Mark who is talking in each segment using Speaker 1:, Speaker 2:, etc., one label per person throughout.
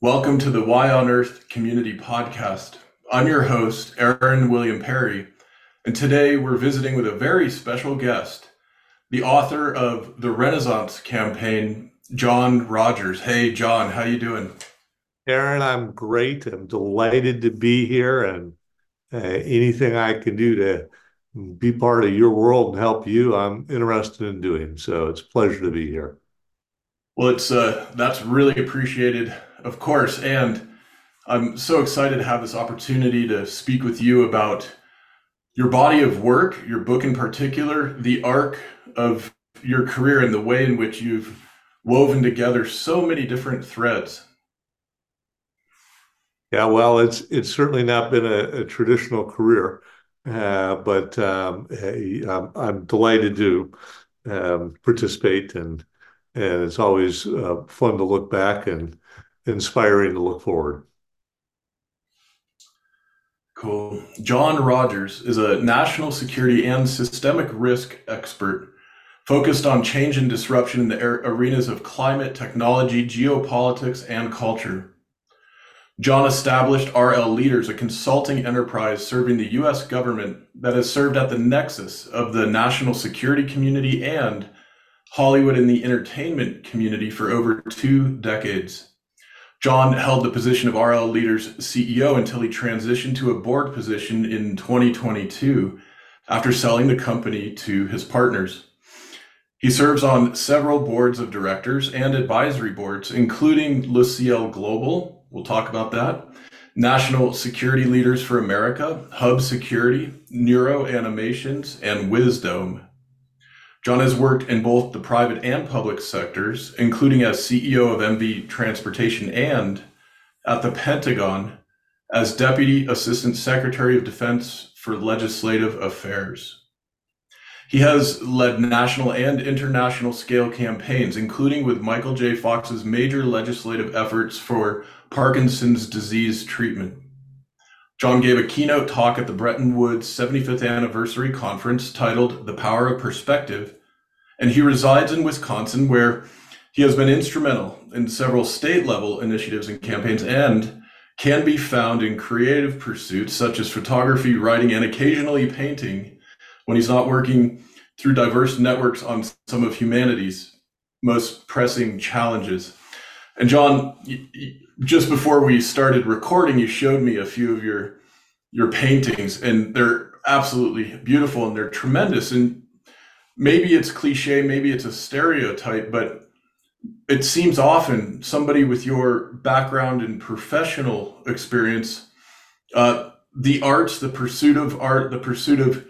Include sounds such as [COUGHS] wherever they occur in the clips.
Speaker 1: Welcome to the Y on Earth Community Podcast. I'm your host, Aaron William Perry, and today we're visiting with a very special guest, the author of the Renaissance Campaign, John Rogers. Hey, John, how you doing?
Speaker 2: Aaron, I'm great. I'm delighted to be here, and uh, anything I can do to be part of your world and help you, I'm interested in doing. So it's a pleasure to be here.
Speaker 1: Well, it's uh, that's really appreciated of course. And I'm so excited to have this opportunity to speak with you about your body of work, your book in particular, the arc of your career, and the way in which you've woven together so many different threads.
Speaker 2: Yeah, well, it's it's certainly not been a, a traditional career, uh, but um, I'm, I'm, delighted to um, participate, and and it's always uh, fun to look back and inspiring to look forward.
Speaker 1: Cool. John Rogers is a national security and systemic risk expert focused on change and disruption in the arenas of climate, technology, geopolitics, and culture. John established RL Leaders, a consulting enterprise serving the US government that has served at the nexus of the national security community and Hollywood and the entertainment community for over two decades. John held the position of RL Leaders CEO until he transitioned to a board position in 2022 after selling the company to his partners. He serves on several boards of directors and advisory boards, including Luciel Global, we'll talk about that, National Security Leaders for America, Hub Security, Neuro Animations, and Wisdom. John has worked in both the private and public sectors, including as CEO of MV Transportation and at the Pentagon as Deputy Assistant Secretary of Defense for Legislative Affairs. He has led national and international scale campaigns, including with Michael J. Fox's major legislative efforts for Parkinson's disease treatment. John gave a keynote talk at the Bretton Woods 75th Anniversary Conference titled The Power of Perspective, and he resides in Wisconsin, where he has been instrumental in several state level initiatives and campaigns and can be found in creative pursuits such as photography, writing, and occasionally painting when he's not working through diverse networks on some of humanity's most pressing challenges. And John, just before we started recording, you showed me a few of your your paintings, and they're absolutely beautiful and they're tremendous. And maybe it's cliche, maybe it's a stereotype, but it seems often somebody with your background and professional experience, uh, the arts, the pursuit of art, the pursuit of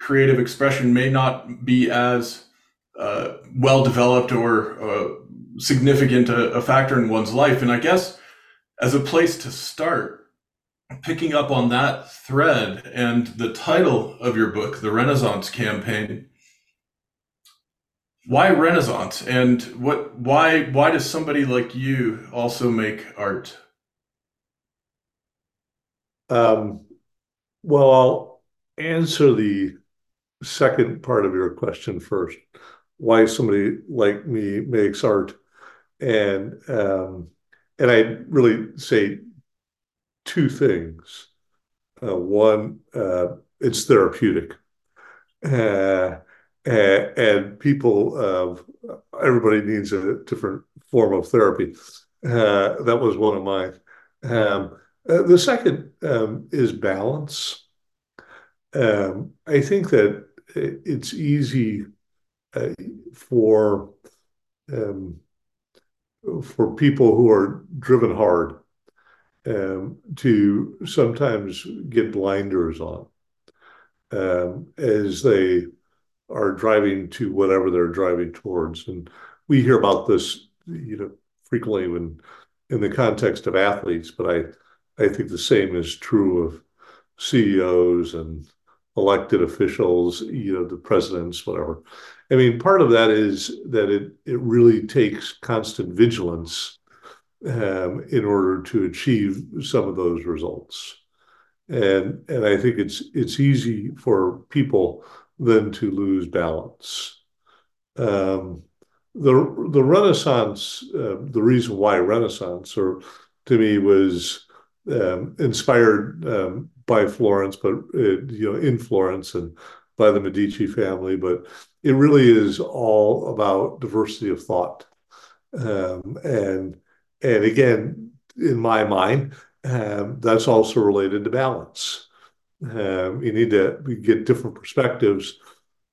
Speaker 1: creative expression may not be as uh, well developed or uh, significant a, a factor in one's life. And I guess as a place to start, picking up on that thread and the title of your book, The Renaissance Campaign, why Renaissance and what why why does somebody like you also make art?
Speaker 2: Um, well, I'll answer the second part of your question first. Why somebody like me makes art, and um, and I really say two things. Uh, one, uh, it's therapeutic, uh, and, and people, uh, everybody needs a different form of therapy. Uh, that was one of mine. Um, uh, the second um, is balance. Um, I think that it's easy for um, for people who are driven hard um, to sometimes get blinders on um, as they are driving to whatever they're driving towards. And we hear about this, you know, frequently when in the context of athletes, but I, I think the same is true of CEOs and elected officials, you know, the presidents, whatever. I mean, part of that is that it it really takes constant vigilance um, in order to achieve some of those results. and and I think it's it's easy for people then to lose balance. Um, the the Renaissance, uh, the reason why Renaissance, or to me, was um, inspired um, by Florence, but uh, you know, in Florence and by the Medici family, but it really is all about diversity of thought. Um, and and again, in my mind, um, that's also related to balance. Um, you need to get different perspectives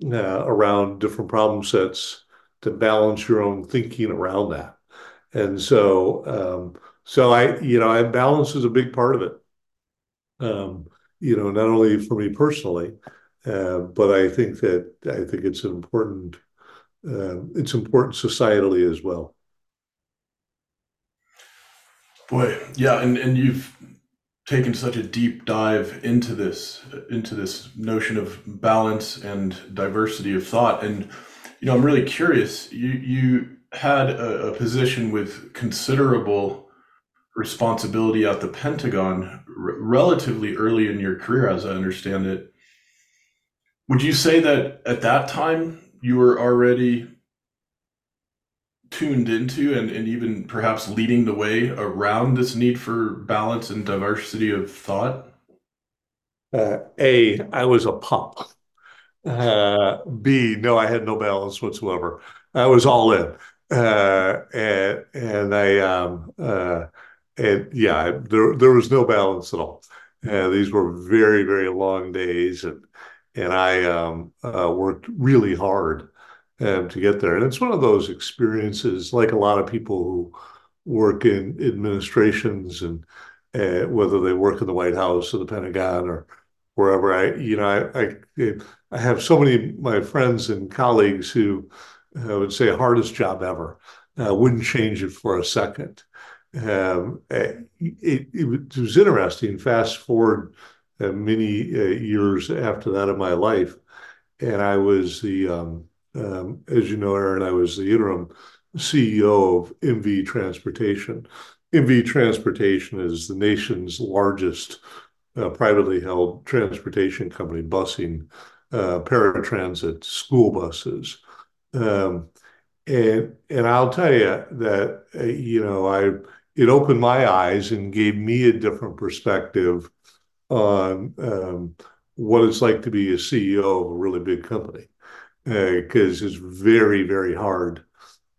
Speaker 2: uh, around different problem sets to balance your own thinking around that. And so, um, so I, you know, I, balance is a big part of it. Um, you know, not only for me personally, but I think that I think it's an important, uh, it's important societally as well.
Speaker 1: Boy, yeah, and and you've taken such a deep dive into this into this notion of balance and diversity of thought, and you know, I'm really curious. You you had a, a position with considerable responsibility at the Pentagon r- relatively early in your career, as I understand it. Would you say that at that time you were already tuned into and, and even perhaps leading the way around this need for balance and diversity of thought?
Speaker 2: Uh, a, I was a pup. Uh, B, no, I had no balance whatsoever. I was all in. Uh, and and I um uh and yeah, there there was no balance at all. Uh, these were very very long days, and and I um, uh, worked really hard um, to get there. And it's one of those experiences, like a lot of people who work in administrations and uh, whether they work in the White House or the Pentagon or wherever. I, you know, I, I, I have so many my friends and colleagues who uh, would say hardest job ever. Uh, wouldn't change it for a second. Um, it, it, it, was interesting. Fast forward uh, many uh, years after that of my life, and I was the um, um, as you know, Aaron, I was the interim CEO of MV Transportation. MV Transportation is the nation's largest uh, privately held transportation company, busing, uh, paratransit, school buses. Um, and and I'll tell you that uh, you know I it opened my eyes and gave me a different perspective on um, what it's like to be a CEO of a really big company because uh, it's very, very hard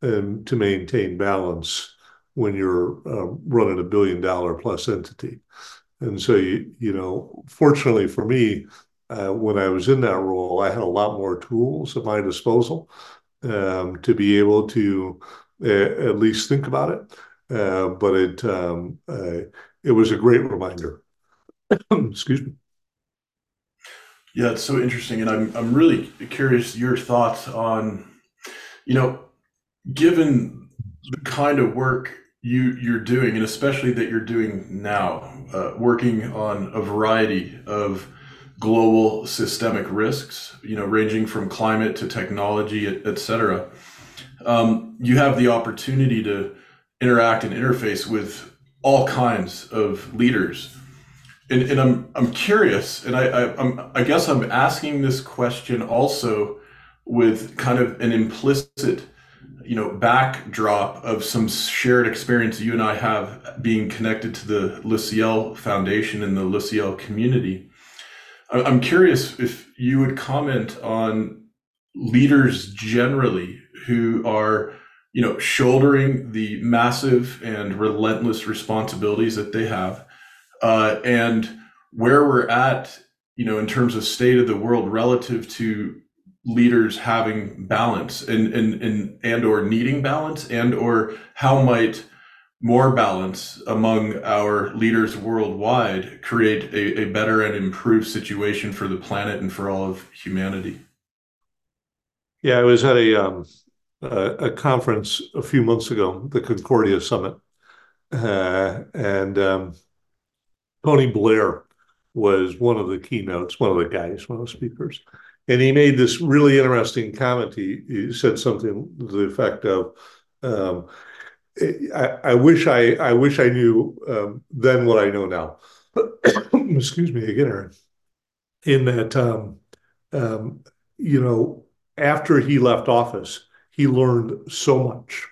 Speaker 2: um, to maintain balance when you're uh, running a billion-dollar plus entity. And so, you know, fortunately for me, uh, when I was in that role, I had a lot more tools at my disposal um, to be able to at least think about it. But it um, was a great reminder. [COUGHS] Excuse me.
Speaker 1: Yeah, it's so interesting, and I'm I'm really curious your thoughts on, you know, given the kind of work you you're doing, and especially that you're doing now, uh, working on a variety of global systemic risks, you know, ranging from climate to technology, et, et cetera. Um, you have the opportunity to interact and interface with all kinds of leaders and, and I'm I'm curious, and I, I I'm I guess I'm asking this question also with kind of an implicit, you know, backdrop of some shared experience you and I have being connected to the Luciel Foundation and the Luciel community. I'm curious if you would comment on leaders generally who are you know shouldering the massive and relentless responsibilities that they have uh, and where we're at, you know, in terms of state of the world relative to leaders having balance and and and and or needing balance and or how might more balance among our leaders worldwide create a, a better and improved situation for the planet and for all of humanity?
Speaker 2: Yeah i was at a um, a conference a few months ago the concordia summit. Uh, and um, Tony Blair was one of the keynotes, one of the guys, one of the speakers. And he made this really interesting comment. He, he said something to the effect of, um, I, I, wish I, I wish I knew um, then what I know now. [COUGHS] excuse me again, Aaron, in that, um, um, you know, after he left office, he learned so much.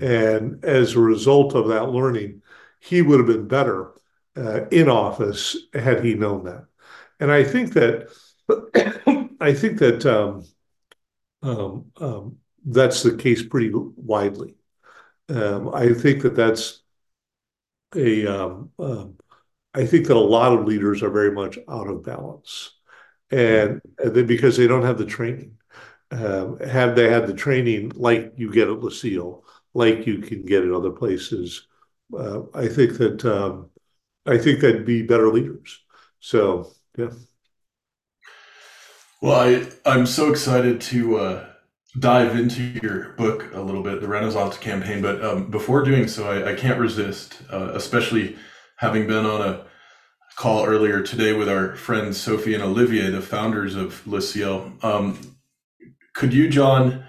Speaker 2: And as a result of that learning, he would have been better uh, in office had he known that. And I think that [COUGHS] I think that um, um, um, that's the case pretty widely. Um, I think that that's a. Um, um, I think that a lot of leaders are very much out of balance, and, then because they don't have the training. Have they had the training like you get at Lucille, like you can get at other places? Uh, I think that um, I think they'd be better leaders. So yeah.
Speaker 1: Well, I I'm so excited to uh, dive into your book a little bit, the Renaissance Campaign. But um, before doing so, I, I can't resist, uh, especially having been on a call earlier today with our friends Sophie and Olivier, the founders of Lucille. Um, could you, John,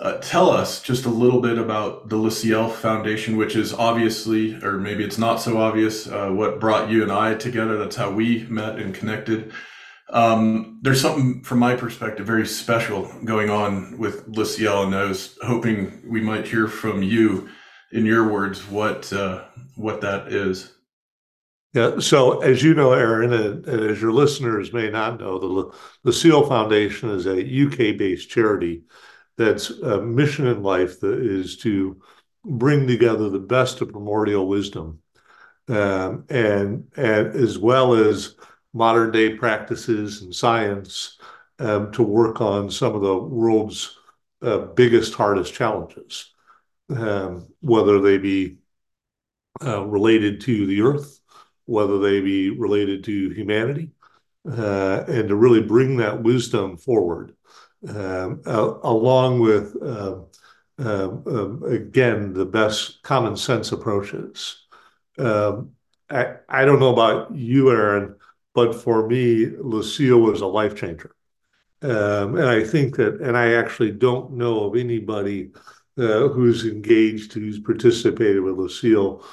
Speaker 1: uh, tell us just a little bit about the Lucille Foundation, which is obviously, or maybe it's not so obvious, uh, what brought you and I together. That's how we met and connected. Um, there's something from my perspective very special going on with Lucille, and I was hoping we might hear from you, in your words, what uh, what that is.
Speaker 2: Yeah. So, as you know, Aaron, and, and as your listeners may not know, the Lucille Foundation is a UK-based charity that's a mission in life that is to bring together the best of primordial wisdom, um, and and as well as modern day practices and science um, to work on some of the world's uh, biggest, hardest challenges, um, whether they be uh, related to the earth, whether they be related to humanity, uh, and to really bring that wisdom forward, along with, um, um, um, again, the best common sense approaches. I, I don't know about you, Aaron, but for me, Lucille was a life changer. Um, and I think that, and I actually don't know of anybody uh, who's engaged, who's participated with Lucille,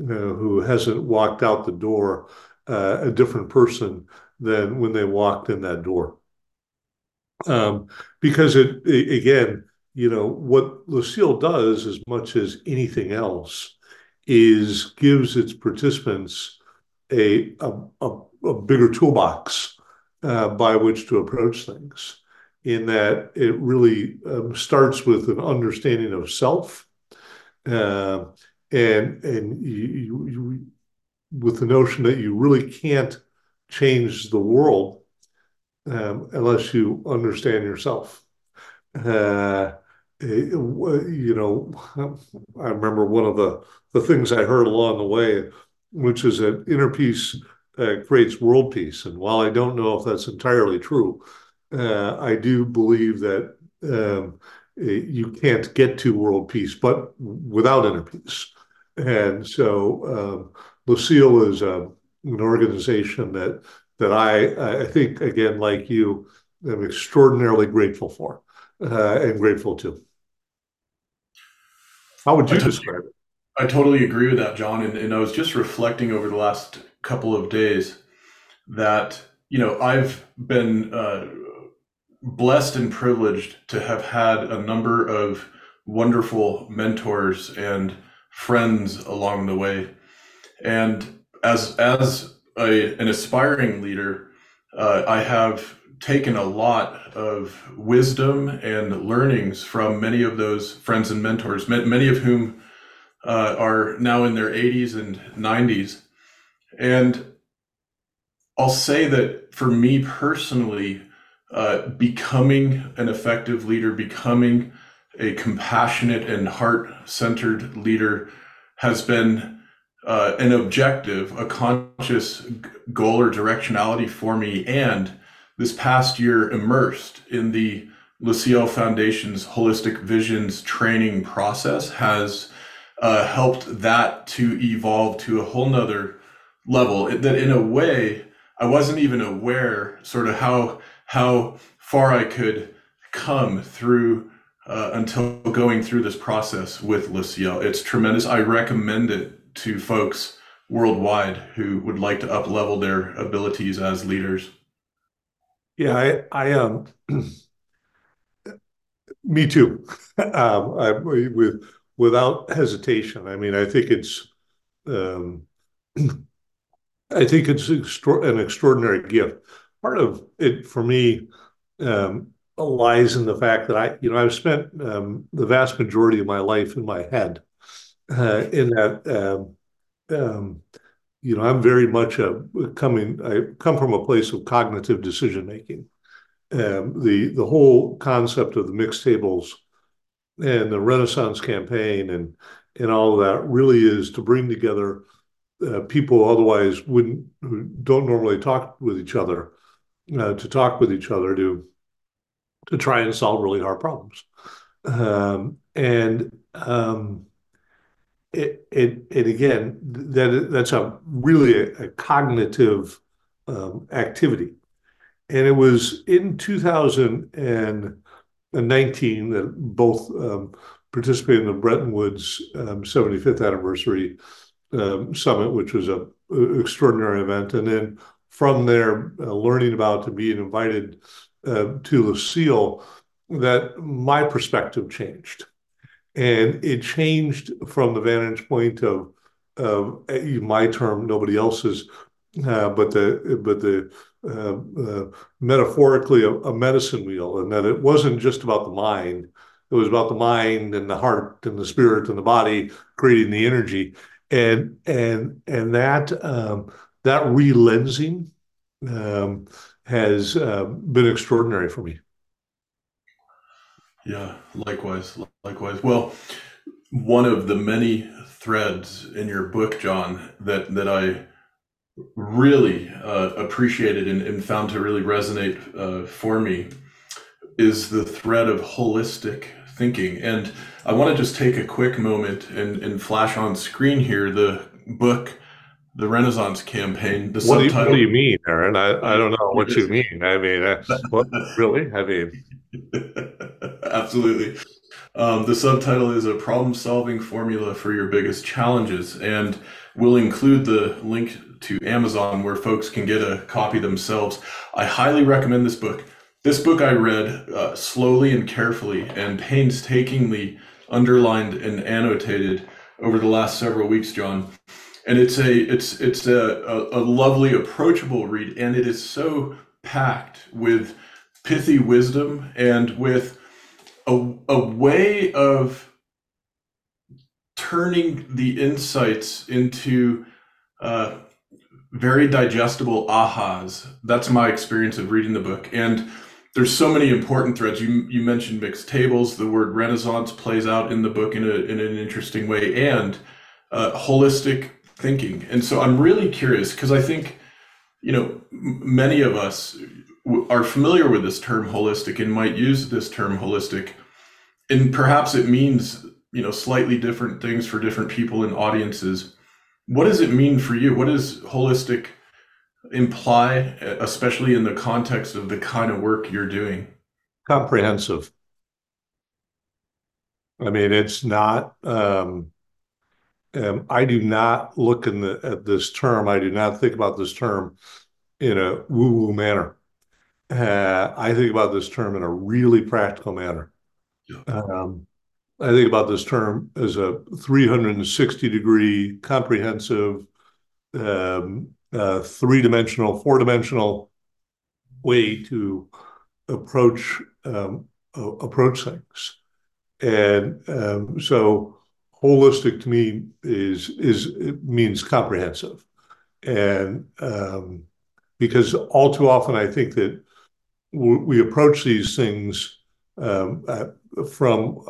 Speaker 2: uh, who hasn't walked out the door uh, a different person than when they walked in that door. Um, because it, it, again, you know, what Lucille does as much as anything else is gives its participants a, a, a a bigger toolbox uh, by which to approach things. In that it really um, starts with an understanding of self, uh, and and you, you, you, with the notion that you really can't change the world um, unless you understand yourself. Uh, eh, you know, [LAUGHS] I remember one of the the things I heard along the way, which is that inner peace uh, creates world peace. And while I don't know if that's entirely true, uh, I do believe that um, you can't get to world peace but without inner peace. And so um, Lucille is a, um, an organization that that I I think again like you am extraordinarily grateful for uh, and grateful to. How would you describe it?
Speaker 1: I totally agree with that, John. And, and I was just reflecting over the last couple of days that you know I've been uh, blessed and privileged to have had a number of wonderful mentors and friends along the way, and as as a, an aspiring leader, uh, I have taken a lot of wisdom and learnings from many of those friends and mentors, many of whom uh, are now in their 80s and 90s and I'll say that for me personally, uh, becoming an effective leader, becoming a compassionate and heart centered leader has been uh, an objective, a conscious goal or directionality for me. And this past year, immersed in the Lucille Foundation's Holistic Visions training process has uh, helped that to evolve to a whole nother level that in a way I wasn't even aware sort of how how far I could come through uh, until going through this process with Lucille. It's tremendous. I recommend it to folks worldwide who would like to up level their abilities as leaders.
Speaker 2: Yeah, I, I um, [CLEARS THROAT] me too. [LAUGHS] um, I, with without hesitation. I mean, I think it's, um, [CLEARS THROAT] I think it's an extraordinary gift. Part of it for me um, lies in the fact that I, you know, I've spent um, the vast majority of my life in my head. Uh, in that, um, um, you know, I'm very much a coming. I come from a place of cognitive decision making. Um, the the whole concept of the mixed tables and the Renaissance campaign and and all of that really is to bring together uh, people otherwise wouldn't who don't normally talk with each other uh, to talk with each other to to try and solve really hard problems um, and um, it, it, it again that that's a really a, a cognitive um, activity. And it was in 2019 that both um, participated in the Bretton Woods um, 75th anniversary um, summit, which was a, extraordinary event, and then from there, uh, learning about and being invited uh, to Lucille, that my perspective changed, and it changed from the vantage point of of my term, nobody else's, uh, but the but the uh, uh, metaphorically a, a, medicine wheel, and that it wasn't just about the mind. It was about the mind and the heart and the spirit and the body creating the energy, and and and that um, that relensing um, has uh, been extraordinary for me.
Speaker 1: Yeah, likewise, likewise. Well, one of the many threads in your book, John, that that I really uh, appreciated and, and, found to really resonate uh, for me is the thread of holistic thinking. And I want to just take a quick moment and, and flash on screen here the book, The Renaissance Campaign. The
Speaker 2: what, subtitle, do you, what do you mean, Aaron? I, I don't know what you [LAUGHS] mean. I mean, uh, what, really? I mean, [LAUGHS]
Speaker 1: absolutely. Um, the subtitle is a problem solving formula for your biggest challenges. And we'll include the link to Amazon where folks can get a copy themselves. I highly recommend this book. This book I read uh, slowly and carefully and painstakingly underlined and annotated over the last several weeks, John. And it's a it's it's a, a, a lovely, approachable read, and it is so packed with pithy wisdom and with a, a way of turning the insights into uh, very digestible ahas. That's my experience of reading the book. And there's so many important threads. You you mentioned mixed tables. The word Renaissance plays out in the book in a in an interesting way, and uh, holistic thinking. And so I'm really curious because I think, you know, many of us are familiar with this term holistic and might use this term holistic, and perhaps it means you know slightly different things for different people and audiences. What does it mean for you? What does holistic imply, especially in the context of the kind of work you're doing?
Speaker 2: Comprehensive. I mean, it's not. Um, um, I do not look in the at this term. I do not think about this term in a woo-woo manner. Uh, I think about this term in a really practical manner. Yeah. Um, I think about this term as a 360 degree comprehensive um, uh, three-dimensional, four-dimensional way to approach um, uh, approach things. And um, so holistic to me is is means comprehensive. And um, because all too often I think that we approach these things um, uh, from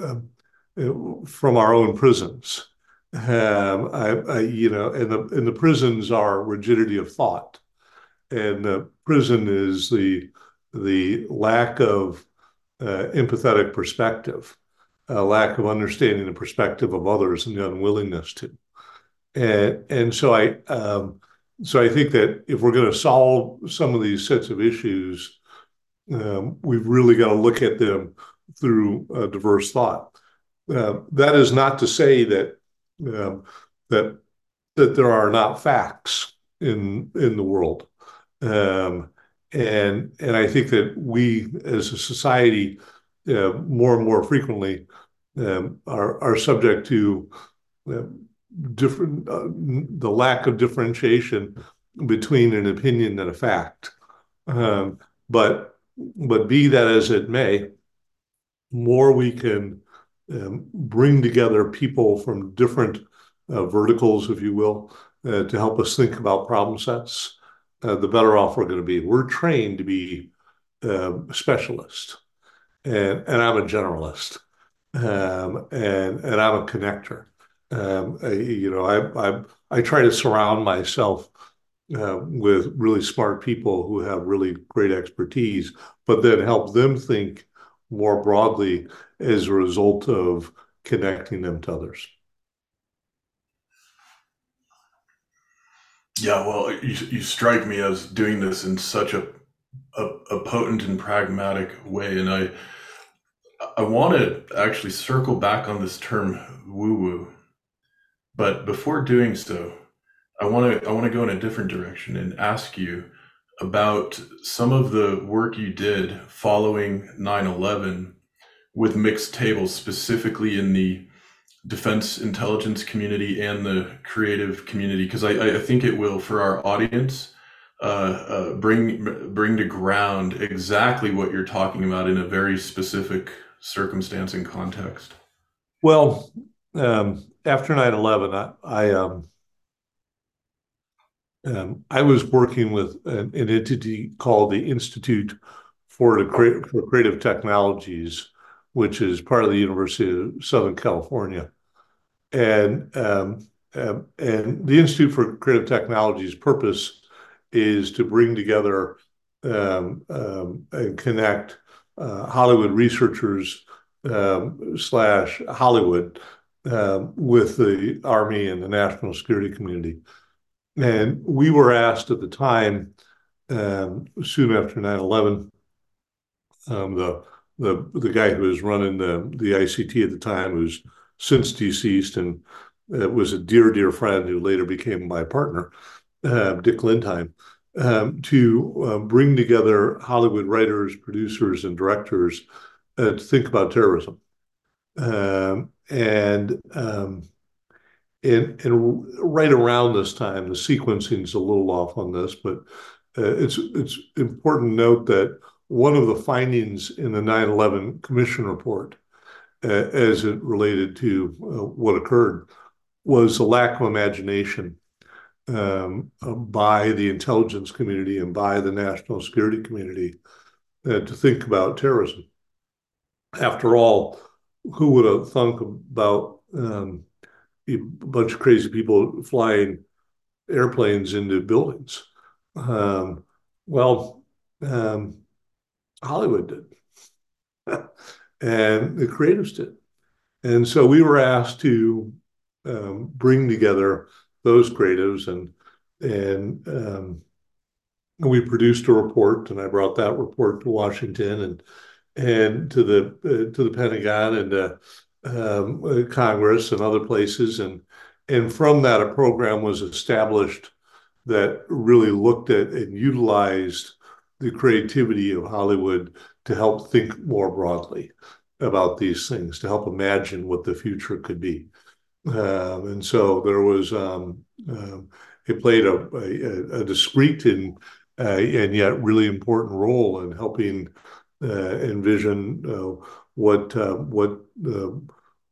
Speaker 2: uh, from our own prisons. Um, I, I, you know, and the and the prisons are rigidity of thought, and the prison is the the lack of uh, empathetic perspective, a lack of understanding the perspective of others, and the unwillingness to. And and so I um, so I think that if we're going to solve some of these sets of issues, um, we've really got to look at them through diverse thought. Uh, that is not to say that um, that that there are not facts in in the world. Um, and and I think that we as a society uh, more and more frequently um, are are subject to uh, different uh, the lack of differentiation between an opinion and a fact. Um, but but be that as it may, more we can um, bring together people from different uh, verticals, if you will, uh, to help us think about problem sets, uh, the better off we're going to be. We're trained to be specialists, and and I'm a generalist, um, and and I'm a connector. Um, I, you know, I, I I try to surround myself uh, with really smart people who have really great expertise, but then help them think more broadly as a result of connecting them to others.
Speaker 1: Yeah, well, you, you strike me as doing this in such a, a, a potent and pragmatic way, and I I want to actually circle back on this term woo woo, but before doing so, I want to I want to go in a different direction and ask you about some of the work you did following 9/11 with mixed tables, specifically in the defense intelligence community and the creative community, because I, I think it will for our audience uh, uh, bring bring to ground exactly what you're talking about in a very specific circumstance and context.
Speaker 2: Well, um, after 9/11, I, I um, um, I was working with an, an, entity called the Institute for, the, for Creative Technologies, which is part of the University of Southern California. And, um, um, and the Institute for Creative Technologies' purpose is to bring together um, um, and connect uh, Hollywood researchers um, slash Hollywood with the Army and the national security community. And we were asked at the time, um, soon after 9 11, um, the, the, the guy who was running the, the ICT at the time, who's since deceased and uh, was a dear, dear friend who later became my partner, uh, Dick Lindheim, um, to uh, bring together Hollywood writers, producers, and directors uh, to think about terrorism. Um, and um, and right around this time, the sequencing is a little off on this, but uh, it's important to note that one of the findings in the 9/11 Commission report, uh, as it related to uh, what occurred, was the lack of imagination um, by the intelligence community and by the national security community to think about terrorism. After all, who would have thunk about um, a bunch of crazy people flying airplanes into buildings. Um, well, um, Hollywood did, [LAUGHS] and the creatives did. And so we were asked to um, bring together those creatives and and um, we produced a report and I brought that report to Washington and and to the uh, to the Pentagon and uh, um, uh, Congress and other places, and and from that a program was established that really looked at and utilized the creativity of Hollywood to help think more broadly about these things, to help imagine what the future could be. Um, and so there was, um, um, it played a, a, a and, uh, and yet really important role in helping uh, envision uh, what uh, what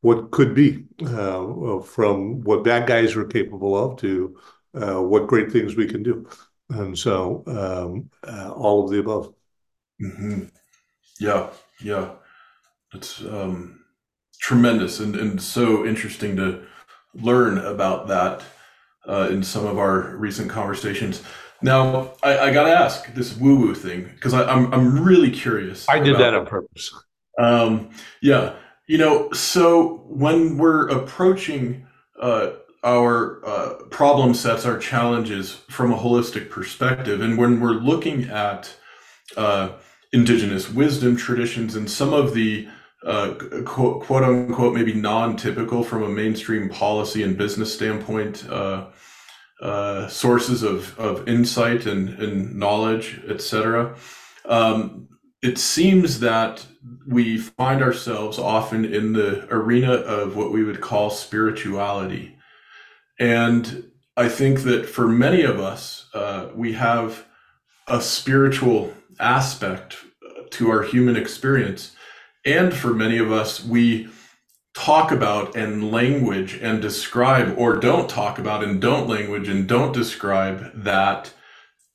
Speaker 2: what could be from what bad guys are capable of to what great things we can do. And so um, all of the above.
Speaker 1: Mm-hmm. Yeah, yeah. It's um, tremendous and, and so interesting to learn about that uh, in some of our recent conversations. Now, I, I got to ask this woo woo thing because I'm I'm really curious.
Speaker 2: I did that on purpose.
Speaker 1: Um, yeah, you know, so when we're approaching uh, our uh, problem sets, our challenges from a holistic perspective, and when we're looking at uh, indigenous wisdom traditions and some of the uh, quote, quote unquote maybe non-typical from a mainstream policy and business standpoint uh, uh, sources of, of insight and, and knowledge, etc. Um, it seems that we find ourselves often in the arena of what we would call spirituality. And I think that for many of us, uh, we have a spiritual aspect to our human experience. And for many of us, we talk about and language and describe, or don't talk about and don't language and don't describe that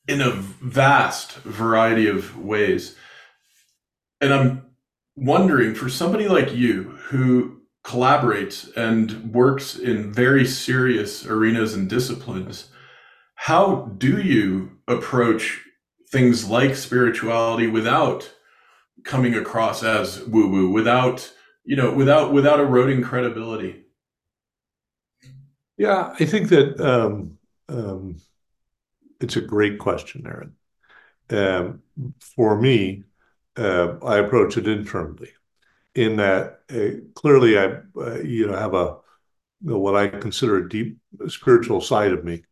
Speaker 1: in a vast variety of ways. And I'm wondering for somebody like you who collaborates and works in very serious arenas and disciplines, how do you approach things like spirituality without coming across as woo woo, without you know, without without eroding credibility?
Speaker 2: Yeah, I think that um, um, it's a great question, Aaron. Um, for me, uh, I approach it internally in that uh, clearly I, uh, you know, have a you know, what I consider a deep spiritual side of me,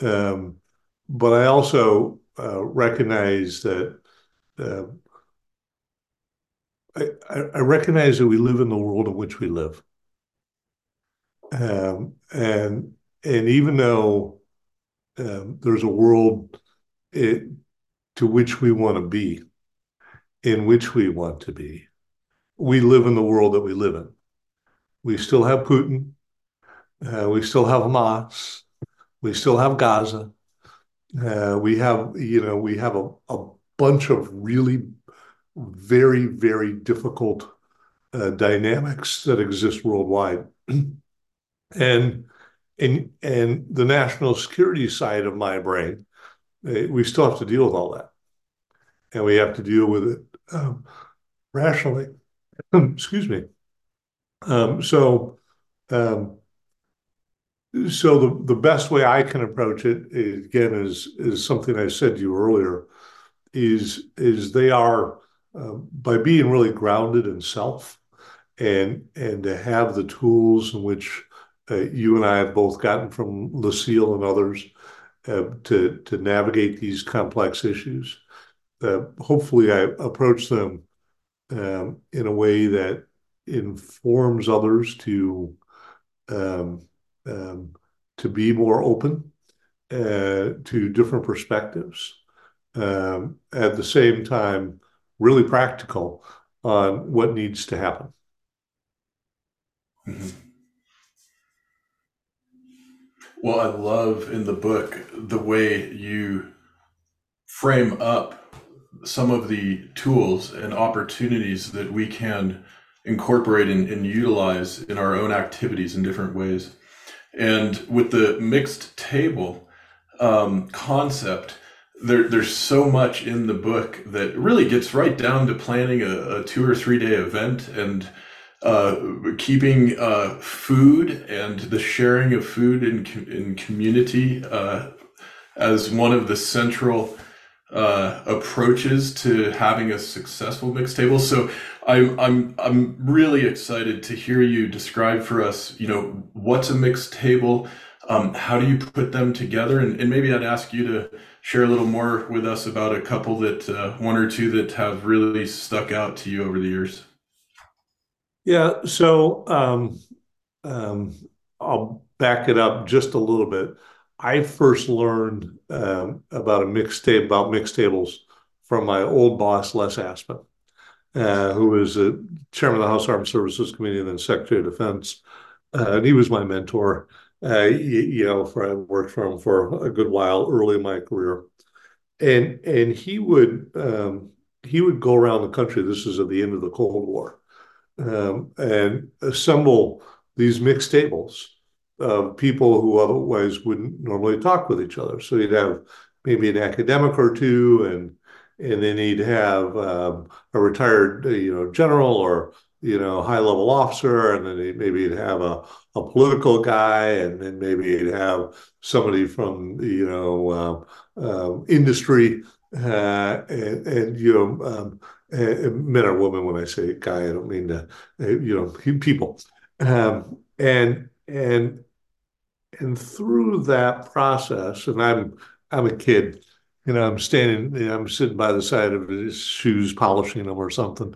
Speaker 2: um, but I also uh, recognize that uh, I, I, recognize that we live in the world in which we live, um, and and even though um, there's a world it, to which we want to be, in which we want to be, we live in the world that we live in. We still have Putin. Uh, we still have Hamas. We still have Gaza. Uh, we have, you know, we have a, a bunch of really very, very difficult uh, dynamics that exist worldwide. [CLEARS THROAT] and and and the national security side of my brain, uh, we still have to deal with all that, and we have to deal with it um, rationally. [CLEARS THROAT] Excuse me. Um, so, um, so the the best way I can approach it is, again is is something I said to you earlier, is is they are by being really grounded in self, and and to have the tools in which uh, you and I have both gotten from Lucille and others uh, to to navigate these complex issues. Uh, hopefully, I approach them um, in a way that informs others to um, um, to be more open uh, to different perspectives. Um, at the same time, really practical on what needs to happen.
Speaker 1: Mm-hmm. Well, I love in the book the way you frame up some of the tools and opportunities that we can incorporate and, and, utilize in our own activities in different ways. And with the mixed table um, concept, there, there's so much in the book that really gets right down to planning a, a two or three day event and uh, keeping uh, food and the sharing of food in, in community uh, as one of the central uh, approaches to having a successful mixed table. So I'm I'm I'm really excited to hear you describe for us. You know, what's a mixed table? Um, how do you put them together? And, and, maybe I'd ask you to share a little more with us about a couple that uh, one or two that have really stuck out to you over the years.
Speaker 2: Yeah. So um, um, I'll back it up just a little bit. I first learned um, about a mixed table about mixed tables from my old boss Les Aspin, uh, who was a chairman of the House Armed Services Committee and then Secretary of Defense, uh, and he was my mentor. Uh, you, you, know, for I worked for him for a good while early in my career, and and he would um, he would go around the country. This is at the end of the Cold War, um, and assemble these mixed tables of people who otherwise wouldn't normally talk with each other. So you'd have maybe an academic or two, and and then he'd have um, a retired, you know, general or you know high level officer, and then he'd, maybe he'd have a, a political guy, and then maybe he'd have somebody from you know uh, uh, industry, uh, and, and, you know. Um, men or women when I say guy, I don't mean to, uh, you know, people. Um, and and and through that process, and I'm I'm a kid, you know, I'm standing, you know, I'm sitting by the side of his shoes, polishing them or something,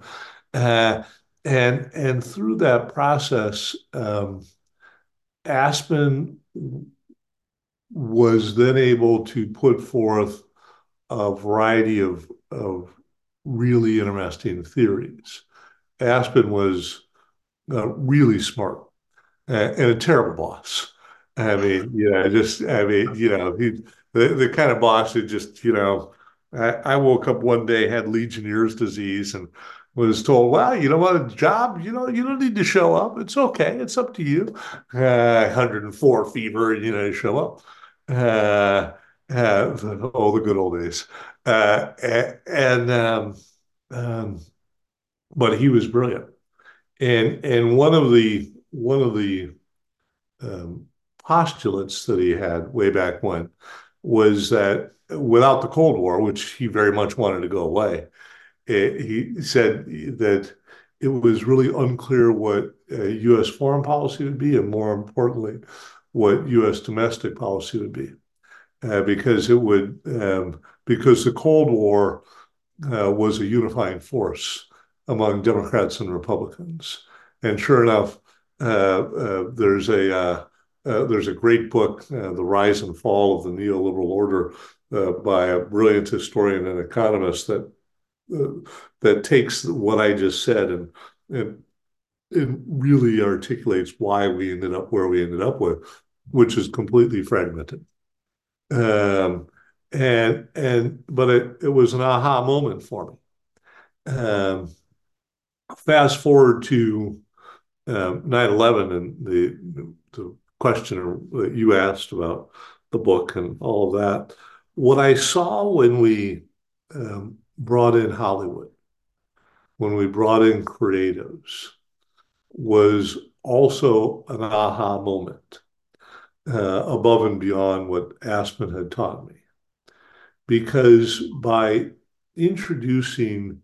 Speaker 2: uh, and and through that process, um, Aspin was then able to put forth a variety of of really interesting theories. Aspin was uh, really smart uh, and a terrible boss. I mean, you know, just I mean, you know, he the the kind of boss that just, you know, I, I woke up one day had Legionnaire's disease and was told, well, you know what, a job, you know, you don't need to show up. It's okay. It's up to you. Uh, 104 fever, and you know, you show up. Uh, uh, all the good old days. Uh, and um, um, but he was brilliant. And and one of the one of the um, postulates that he had way back when was that without the Cold War, which he very much wanted to go away, he said that it was really unclear what uh, U.S. foreign policy would be, and more importantly, what U.S. domestic policy would be, uh, because it would um, because the Cold War was a unifying force among Democrats and Republicans. And sure enough, uh, uh, there's a uh, there's a great book, The Rise and Fall of the Neoliberal Order, by a brilliant historian and economist that that takes what I just said and and it really articulates why we ended up where we ended up with, which is completely fragmented. Um, and and but it, it was an aha moment for me. Um, fast forward to um, 9/11 and the the question that you asked about the book and all of that. What I saw when we um, brought in Hollywood, when we brought in creatives, was also an aha moment uh, above and beyond what Aspin had taught me because by introducing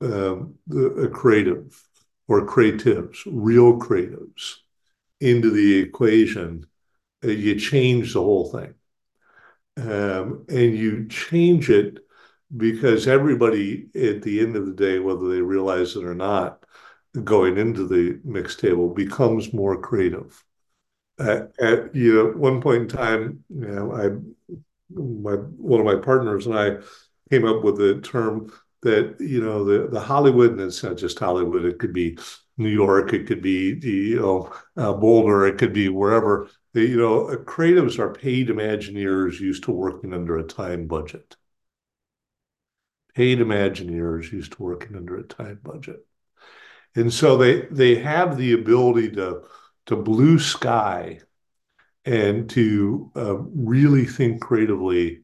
Speaker 2: um, the, a creative or creatives, real creatives, into the equation, uh, you change the whole thing. Um, and you change it because everybody at the end of the day, whether they realize it or not, going into the mix table becomes more creative. At, at you know, one point in time, you know, I my one of my partners and I came up with the term that you know the the Hollywood and it's not just Hollywood it could be New York it could be you know uh, Boulder it could be wherever the, you know creatives are paid Imagineers used to working under a time budget paid Imagineers used to working under a time budget and so they they have the ability to to blue sky and to uh, really think creatively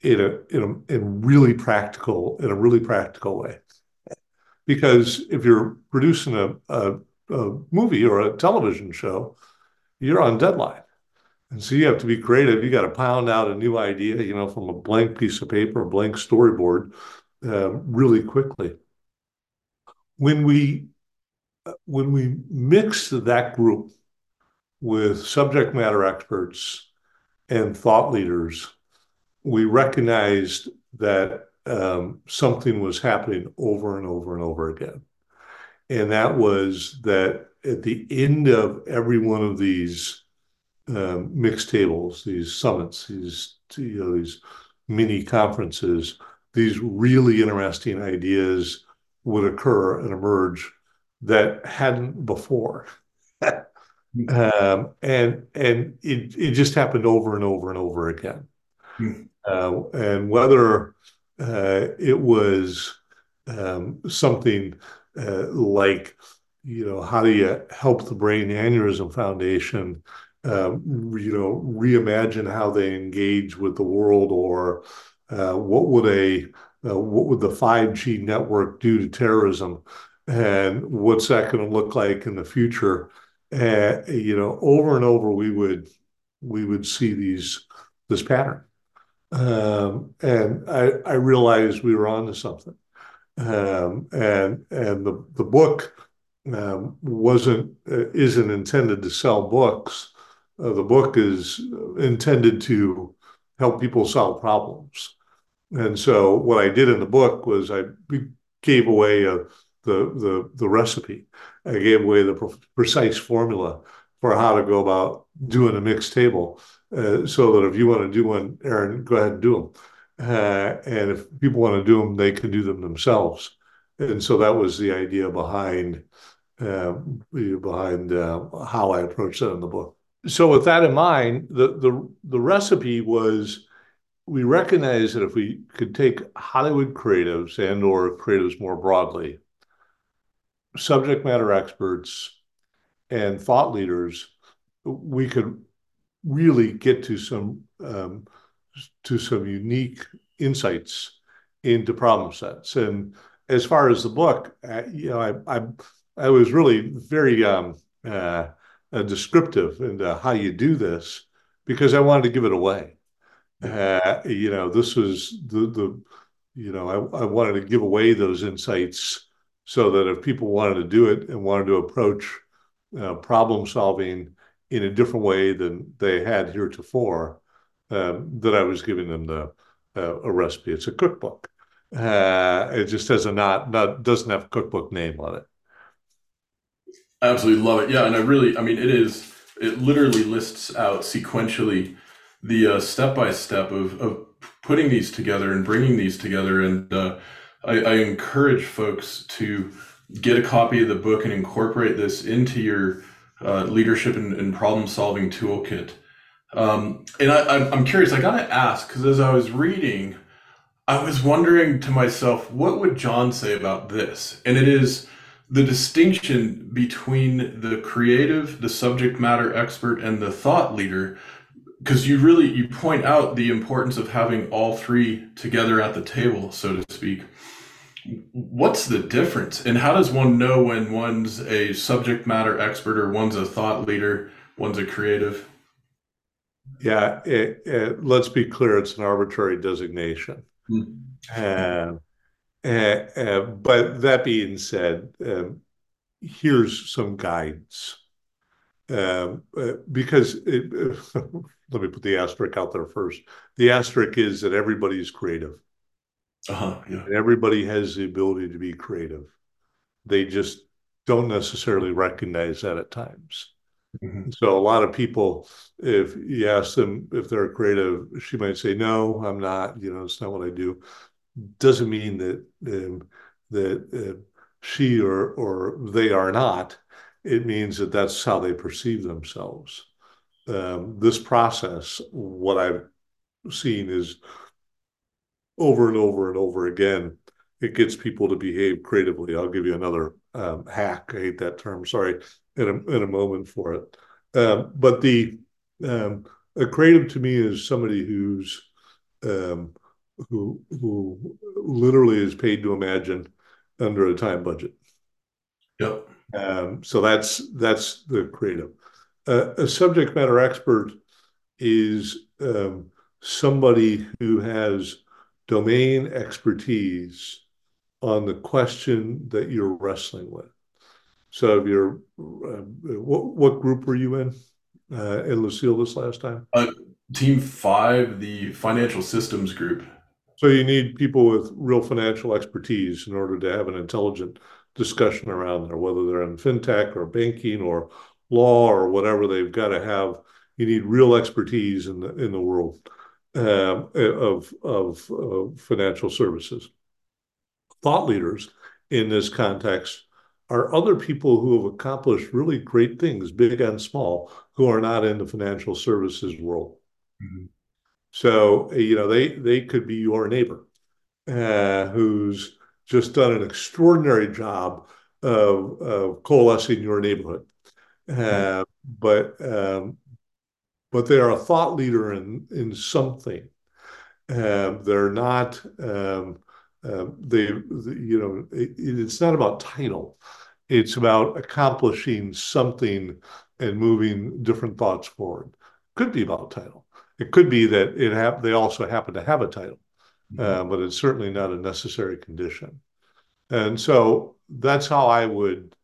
Speaker 2: in a in a in really practical in a really practical way. Because if you're producing a, a, a movie or a television show, you're on deadline. And so you have to be creative. You got to pound out a new idea, you know, from a blank piece of paper, a blank storyboard, uh, really quickly. When we when we mix that group with subject matter experts and thought leaders, we recognized that um, something was happening over and over and over again. And that was that at the end of every one of these um, mixed tables, these summits, these you know these mini conferences, these really interesting ideas would occur and emerge that hadn't before. [LAUGHS] Um, and and it it just happened over and over and over again. Mm. Uh, and whether uh, it was um, something uh, like, you know, how do you help the Brain Aneurysm Foundation, um, you know, reimagine how they engage with the world, or uh, what would a uh, what would the 5G network do to terrorism, and what's that going to look like in the future? uh, you know, over and over, we would we would see these this pattern, um, and I, I realized we were onto something. Um, and and the the book um, wasn't uh, isn't intended to sell books. Uh, the book is intended to help people solve problems. And so what I did in the book was I gave away a, the, the, the recipe. I gave away the precise formula for how to go about doing a mixed table. Uh, so that if you want to do one, Aaron, go ahead and do them. Uh, and if people want to do them, they can do them themselves. And so that was the idea behind uh, behind uh, how I approached that in the book. So with that in mind, the the the recipe was we recognize that if we could take Hollywood creatives and or creatives more broadly, subject matter experts and thought leaders, we could really get to some um, to some unique insights into problem sets. And as far as the book, uh, you know, I, I I was really very um, uh, uh, descriptive into how you do this because I wanted to give it away. Uh, you know, this was the the you know I, I wanted to give away those insights so that if people wanted to do it and wanted to approach uh, problem solving in a different way than they had heretofore, um, that I was giving them the uh, a recipe. It's a cookbook. Uh, it just has a not not doesn't have a cookbook name on it.
Speaker 1: Absolutely love it. Yeah, and I really, I mean, it is. It literally lists out sequentially the step by step of of putting these together and bringing these together. And uh, I, I encourage folks to get a copy of the book and incorporate this into your uh, leadership and, and, problem solving toolkit. Um, and I, I'm curious. I got to ask because as I was reading, I was wondering to myself, what would John say about this? And it is the distinction between the creative, the subject matter expert, and the thought leader, because you really you point out the importance of having all three together at the table, so to speak. What's the difference, and how does one know when one's a subject matter expert or one's a thought leader, one's a creative?
Speaker 2: Yeah, it, it, let's be clear; it's an arbitrary designation. Mm-hmm. Uh, but that being said, um, here's some guidance. Because it, [LAUGHS] let me put the asterisk out there first. The asterisk is that everybody's creative.
Speaker 1: Uh-huh, yeah.
Speaker 2: Everybody has the ability to be creative. They just don't necessarily recognize that at times. Mm-hmm. So a lot of people, if you ask them if they're creative, she might say, "No, I'm not. You know, it's not what I do." Doesn't mean that um, that uh, she or or they are not. It means that that's how they perceive themselves. Um, this process, what I've seen is over and over and over again, it gets people to behave creatively. I'll give you another um, hack. I hate that term. Sorry, in a in a moment for it. Um, but the um, a creative to me is somebody who's um, who who literally is paid to imagine under a time budget.
Speaker 1: Yep.
Speaker 2: Um, so that's that's the creative. Uh, a subject matter expert is um, somebody who has domain expertise on the question that you're wrestling with. So, if you're, uh, what what group were you in uh, in Lucille this last time?
Speaker 1: Uh, team five, the financial systems group.
Speaker 2: So you need people with real financial expertise in order to have an intelligent discussion around there, whether they're in fintech or banking or law or whatever they've got to have. You need real expertise in the in the world um, of, of financial services. Thought leaders in this context are other people who have accomplished really great things, big and small, who are not in the financial services world. Mm-hmm. So, you know, they they could be your neighbor uh, who's just done an extraordinary job of, of coalescing your neighborhood. Uh, but um, but they are a thought leader in in something. Uh, they're not. Um, uh, they, you know, it, it's not about title. It's about accomplishing something and moving different thoughts forward. Could be about title. It could be that it hap- they also happen to have a title, mm-hmm. uh, but it's certainly not a necessary condition. And so that's how I would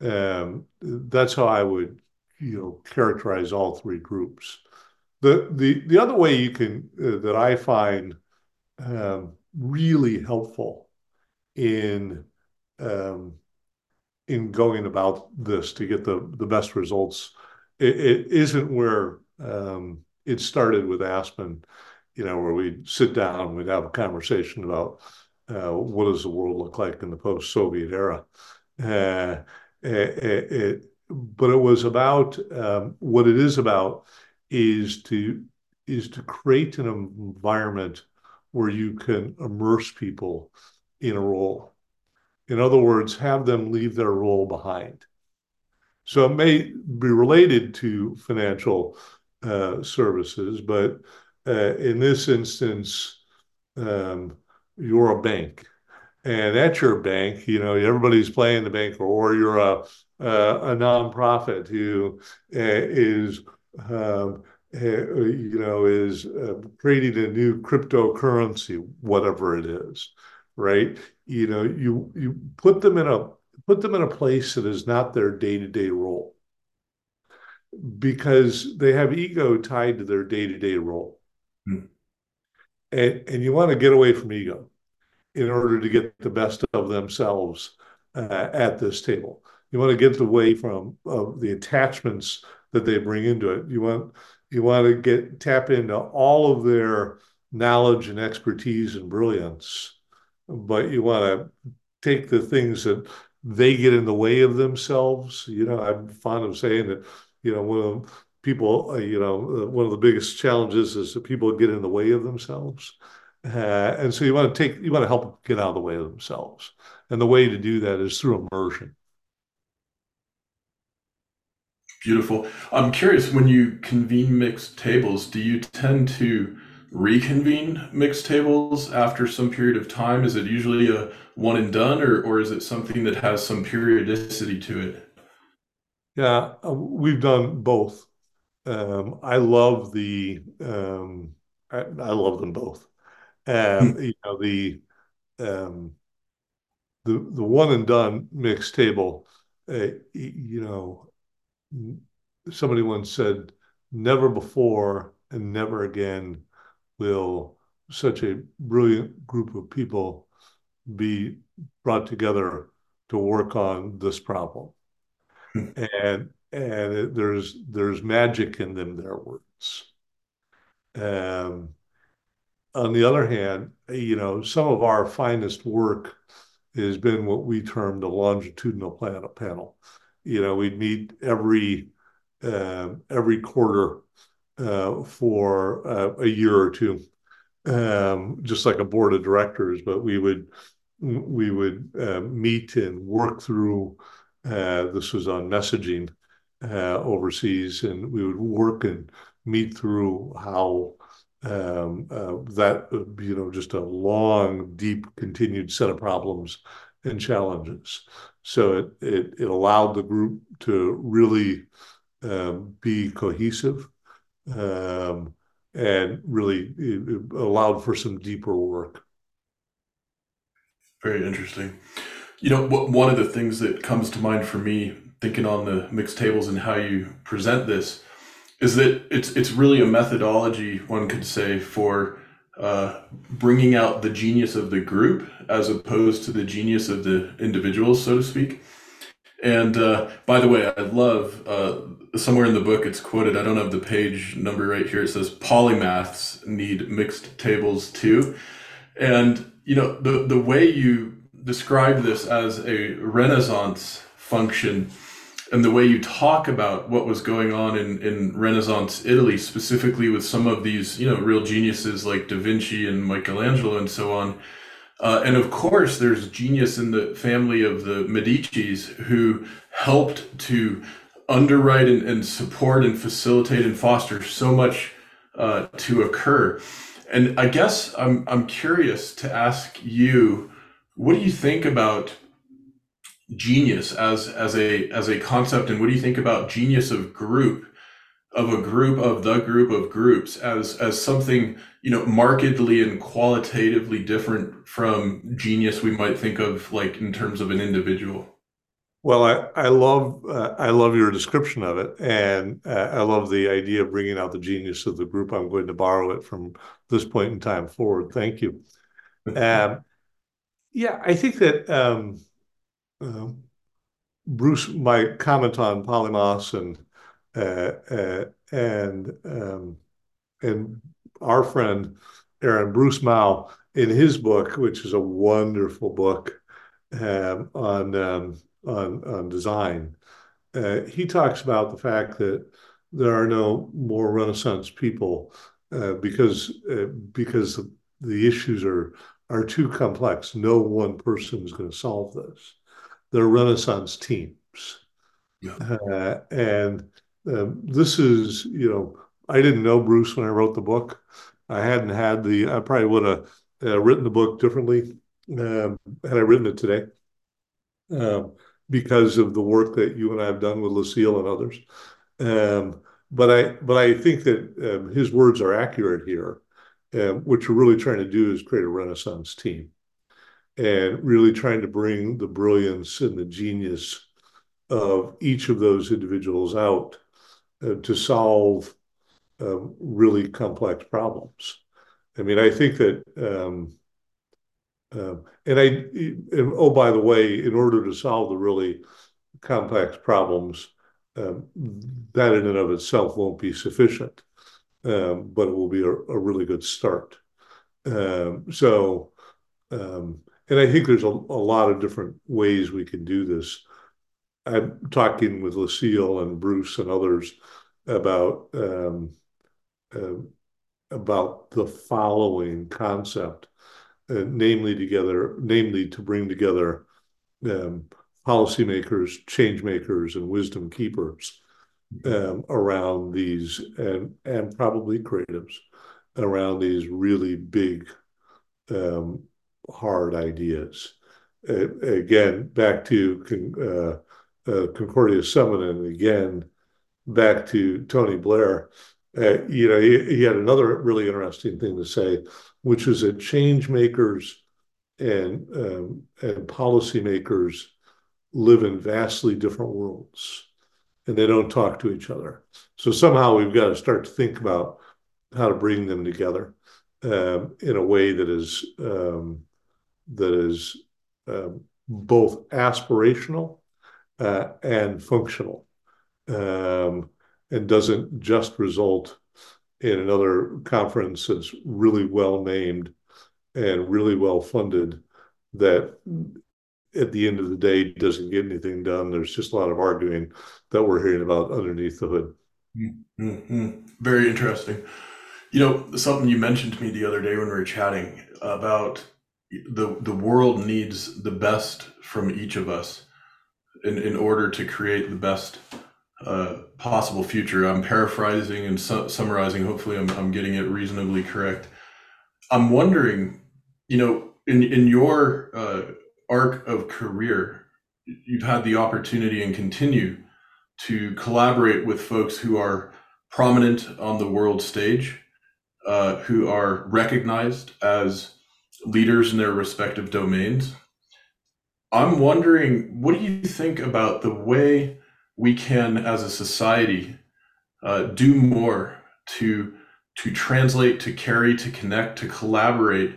Speaker 2: um, that's how I would you know characterize all three groups. The the the other way you can uh, that I find um, really helpful in um, in going about this to get the the best results. It, it isn't where um, it started with Aspin, you know, where we'd sit down, and we'd have a conversation about uh, what does the world look like in the post-Soviet era. Uh, it, it, but it was about um, what it is about is to is to create an environment where you can immerse people in a role. In other words, have them leave their role behind. So it may be related to financial uh, services, but uh, in this instance, um, you're a bank. And at your bank, you know, everybody's playing the bank, or you're a, a, a nonprofit who uh, is um, uh, you know, is uh, creating a new cryptocurrency, whatever it is, right? You know, you you put them in a put them in a place that is not their day-to-day role because they have ego tied to their day-to-day role. Hmm. And and you want to get away from ego in order to get the best of themselves uh, at this table. You want to get away from uh, the attachments that they bring into it. You want you want to get tap into all of their knowledge and expertise and brilliance, but you want to take the things that they get in the way of themselves. You know, I'm fond of saying that, you know, one of people, uh, you know, uh, one of the biggest challenges is that people get in the way of themselves. Uh, and so you want to take, you want to help get out of the way of themselves. And the way to do that is through immersion.
Speaker 1: Beautiful. I'm curious when you convene mixed tables, do you tend to reconvene mixed tables after some period of time? Is it usually a one and done, or, or is it something that has some periodicity to it?
Speaker 2: Yeah, uh, we've done both. Um, I love the um, I, I, love them both. Um, you know the um, the the one and done mixed table. Uh, you know, somebody once said, never before and never again will such a brilliant group of people be brought together to work on this problem. And and it, there's there's magic in them, their words. Um, on the other hand, you know, some of our finest work has been what we term the longitudinal planet panel you know, we'd meet every uh, every quarter uh, for uh, a year or two, um, just like a board of directors. But we would we would uh, meet and work through. Uh, this was on messaging uh, overseas, and we would work and meet through how um, that you know just a long, deep, continued set of problems and challenges. So it, it, it allowed the group to really um, be cohesive um, and really it allowed for some deeper work.
Speaker 1: Very interesting. You know, one of the things that comes to mind for me thinking on the mixed tables and how you present this is that it's it's really a methodology one could say for uh, bringing out the genius of the group as opposed to the genius of the individuals, so to speak. And uh, by the way, I love uh, somewhere in the book it's quoted. I don't have the page number right here. It says polymaths need mixed tables too. And you know the the way you describe this as a Renaissance function and the way you talk about what was going on in, in Renaissance Italy, specifically with some of these, you know, real geniuses like Da Vinci and Michelangelo and so on. Uh, and of course, there's genius in the family of the Medicis who helped to underwrite and, and support and facilitate and foster so much uh, to occur. And I guess I'm, I'm curious to ask you, what do you think about genius as as a as a concept and what do you think about genius of group of a group of the group of groups as as something you know markedly and qualitatively different from genius we might think of like in terms of an individual
Speaker 2: Well, I, I love uh, I love your description of it, and uh, I love the idea of bringing out the genius of the group. I'm going to borrow it from this point in time forward. Thank you. [LAUGHS] Um, yeah, I think that um, uh, Bruce might comment on polymaths and uh, uh, and um, and our friend Aaron Bruce Mau in his book, which is a wonderful book um, on um, on on design. Uh, he talks about the fact that there are no more Renaissance people uh, because uh, because the issues are are too complex. No one person is going to solve this. They're Renaissance teams, yeah. Uh, and um, this is you know I didn't know Bruce when I wrote the book. I hadn't had the I probably would have uh, written the book differently um, had I written it today. Um, because of the work that you and I have done with Lucille and others. Um, but I but I think that um, his words are accurate here. Um, what you're really trying to do is create a Renaissance team, and really trying to bring the brilliance and the genius of each of those individuals out uh, to solve um, really complex problems. I mean, I think that um, um, and I, and, oh, by the way, in order to solve the really complex problems, um, that in and of itself won't be sufficient, um, but it will be a, a really good start. Um, so, um, and I think there's a, a, lot of different ways we can do this. I'm talking with Lucille and Bruce and others about uh, about the following concept uh, namely together, namely to bring together um, policymakers, change makers, and wisdom keepers um, around these, and and probably creatives around these really big, um, hard ideas. Uh, again, back to uh, uh, Concordia Summit, and again back to Tony Blair. Uh, you know, he, he had another really interesting thing to say which is that change makers and um, and policymakers live in vastly different worlds and they don't talk to each other. So somehow we've got to start to think about how to bring them together um, in a way that is um, that is um, both aspirational uh, and functional, um, and doesn't just result in another conference that's really well named and really well funded that at the end of the day doesn't get anything done. There's just a lot of arguing that we're hearing about underneath the hood.
Speaker 1: Mm-hmm. Very interesting. You know, something you mentioned to me the other day when we were chatting about the the world needs the best from each of us in, in order to create the best uh, possible future. I'm paraphrasing and su- summarizing. Hopefully, I'm, I'm getting it reasonably correct. I'm wondering, you know, in in your uh, arc of career, you've had the opportunity and continue to collaborate with folks who are prominent on the world stage, uh, who are recognized as leaders in their respective domains. I'm wondering, what do you think about the way we can, as a society, uh, do more to to translate, to carry, to connect, to collaborate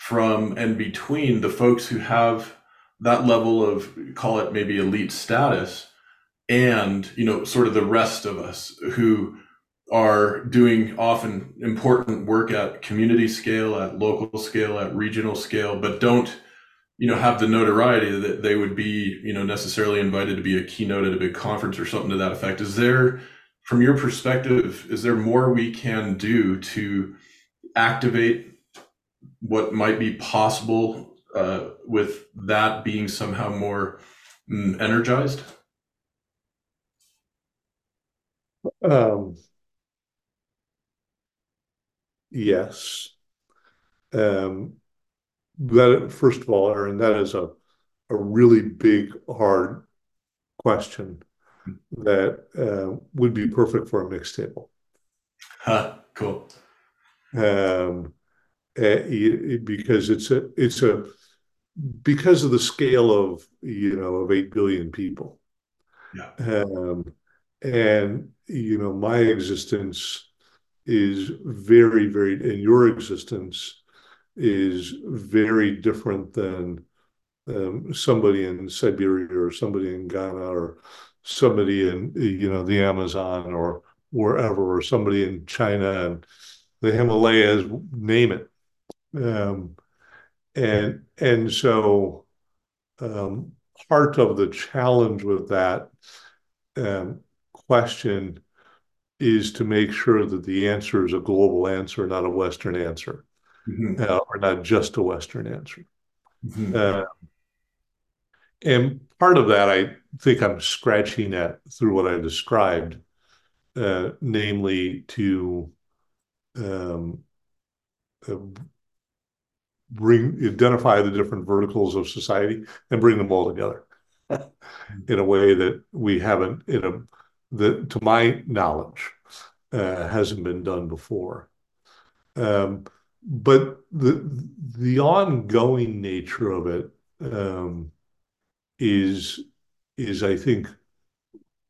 Speaker 1: from and between the folks who have that level of call it maybe elite status and you know sort of the rest of us who are doing often important work at community scale at local scale at regional scale but don't you know have the notoriety that they would be you know necessarily invited to be a keynote at a big conference or something to that effect. Is there from your perspective is there more we can do to activate what might be possible uh, with that being somehow more mm, energized
Speaker 2: um, yes um, that first of all, Aaron, that is a a really big, hard question that uh, would be perfect for a mixed table.
Speaker 1: Huh, cool.
Speaker 2: Um, because it's a it's a because of the scale of you know of eight billion people.
Speaker 1: Yeah.
Speaker 2: Um, and you know my existence is very very and your existence is very different than um, somebody in Siberia or somebody in Ghana or somebody in you know the Amazon or wherever or somebody in China and the Himalayas, name it. Um, and and so um, part of the challenge with that um, question is to make sure that the answer is a global answer, not a Western answer, mm-hmm. uh, or not just a Western answer. Mm-hmm. Uh, and part of that, I think I'm scratching at through what I described, uh, namely to um, uh, bring identify the different verticals of society and bring them all together [LAUGHS] in a way that we haven't in a that to my knowledge uh, hasn't been done before. Um, but the the ongoing nature of it um, is is I think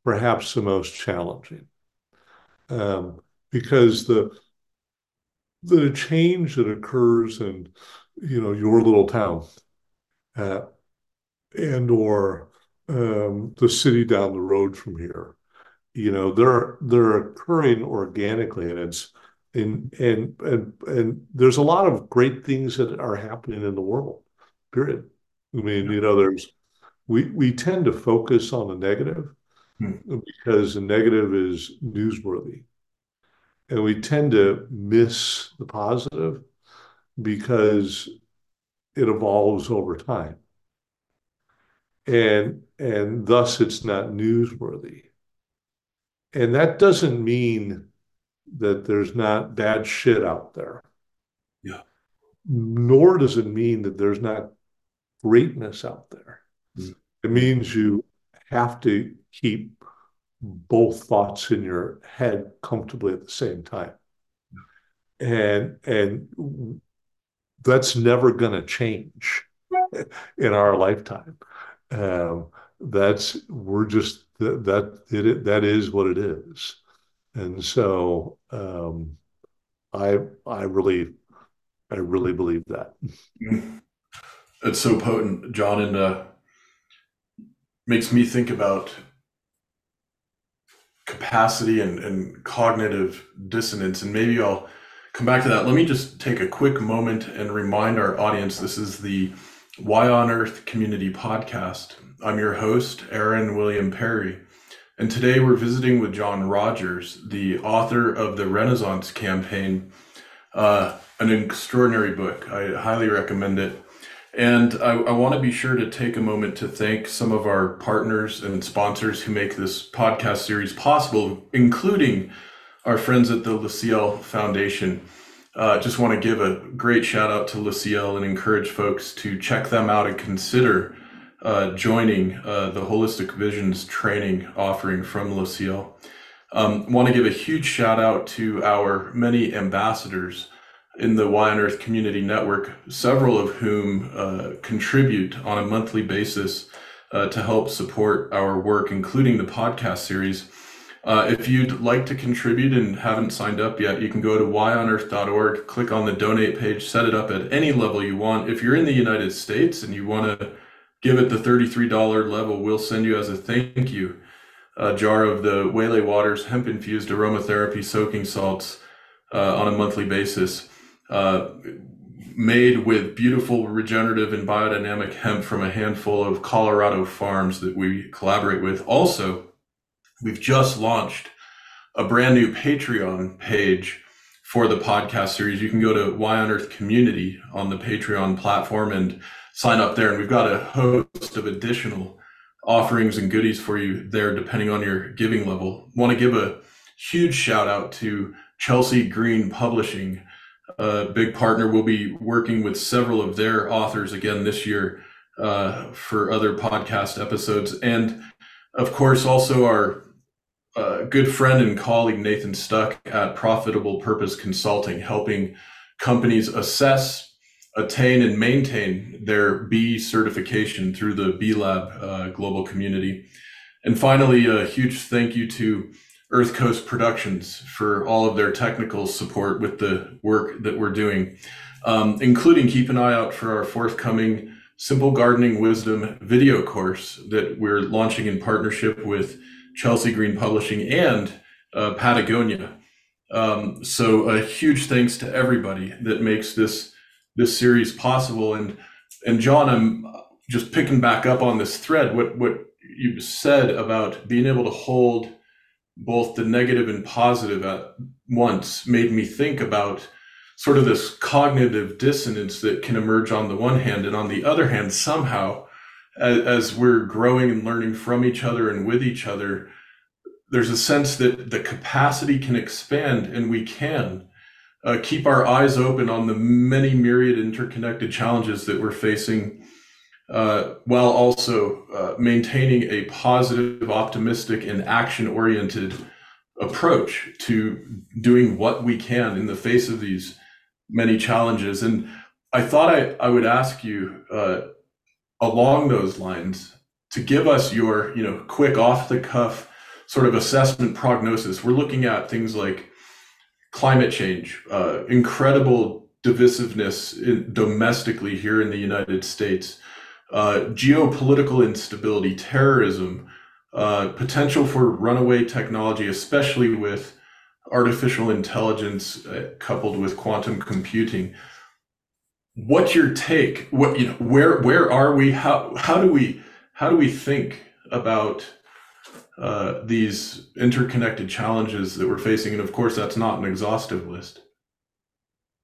Speaker 2: perhaps the most challenging. Um, because the the change that occurs in you know your little town uh, and or um, the city down the road from here. You know they're they're occurring organically and it's and and and and there's a lot of great things that are happening in the world period. I mean you know there's we we tend to focus on the negative hmm. because the negative is newsworthy. And we tend to miss the positive because it evolves over time. And and thus it's not newsworthy. And that doesn't mean that there's not bad shit out there.
Speaker 1: Yeah.
Speaker 2: Nor does it mean that there's not greatness out there. Mm-hmm. it means you have to keep both thoughts in your head comfortably at the same time. And and that's never going to change in our lifetime. Um, that's we're just that that it, that is what it is. And so um, i i really i really believe that.
Speaker 1: It's so potent john and uh, makes me think about capacity and, and cognitive dissonance. And maybe I'll come back to that. Let me just take a quick moment and remind our audience this is the Y on Earth Community Podcast. I'm your host, Aaron William Perry. And today we're visiting with John Rogers, the author of the Renaissance Campaign, uh, an extraordinary book. I highly recommend it. And I, I want to be sure to take a moment to thank some of our partners and sponsors who make this podcast series possible, including our friends at the LaCiel Foundation. Uh, just want to give a great shout out to LaCiel and encourage folks to check them out and consider uh, joining uh, the Holistic Visions training offering from LaCiel. Um, want to give a huge shout out to our many ambassadors in the Y on Earth Community Network, several of whom uh, contribute on a monthly basis uh, to help support our work, including the podcast series. Uh, if you'd like to contribute and haven't signed up yet, you can go to yonearth.org, click on the donate page, set it up at any level you want. If you're in the United States and you want to give it the $33 level, we'll send you as a thank you a jar of the Waylay Waters hemp infused aromatherapy soaking salts uh, on a monthly basis. Uh, made with beautiful regenerative and biodynamic hemp from a handful of Colorado farms that we collaborate with. Also, we've just launched a brand new Patreon page for the podcast series. You can go to Y on Earth Community on the Patreon platform and sign up there. And we've got a host of additional offerings and goodies for you there, depending on your giving level. Want to give a huge shout out to Chelsea Green Publishing a big partner. We'll be working with several of their authors again this year uh, for other podcast episodes. And of course, also our good friend and colleague Nathan Stuck at Profitable Purpose Consulting, helping companies assess attain and maintain their B certification through the B Lab uh, global community. And finally, a huge thank you to Earth Coast Productions for all of their technical support with the work that we're doing, um, including keep an eye out for our forthcoming Simple Gardening Wisdom video course that we're launching in partnership with Chelsea Green Publishing and uh, Patagonia. Um, so a huge thanks to everybody that makes this this series possible. And and John, I'm just picking back up on this thread. What what you said about being able to hold both the negative and positive at once made me think about sort of this cognitive dissonance that can emerge on the one hand, and on the other hand, somehow, as, as we're growing and learning from each other and with each other, there's a sense that the capacity can expand and we can uh, keep our eyes open on the many myriad interconnected challenges that we're facing uh, while also uh, maintaining a positive, optimistic, and action oriented approach to doing what we can in the face of these many challenges. And I thought I, I would ask you uh, along those lines to give us your you know quick off the cuff sort of assessment prognosis. We're looking at things like climate change, uh, incredible divisiveness in, domestically here in the United States, uh, geopolitical instability, terrorism, uh, potential for runaway technology, especially with artificial intelligence uh, coupled with quantum computing. What's your take? What you know? Where where are we? How how do we how do we think about uh, these interconnected challenges that we're facing. And of course, that's not an exhaustive list.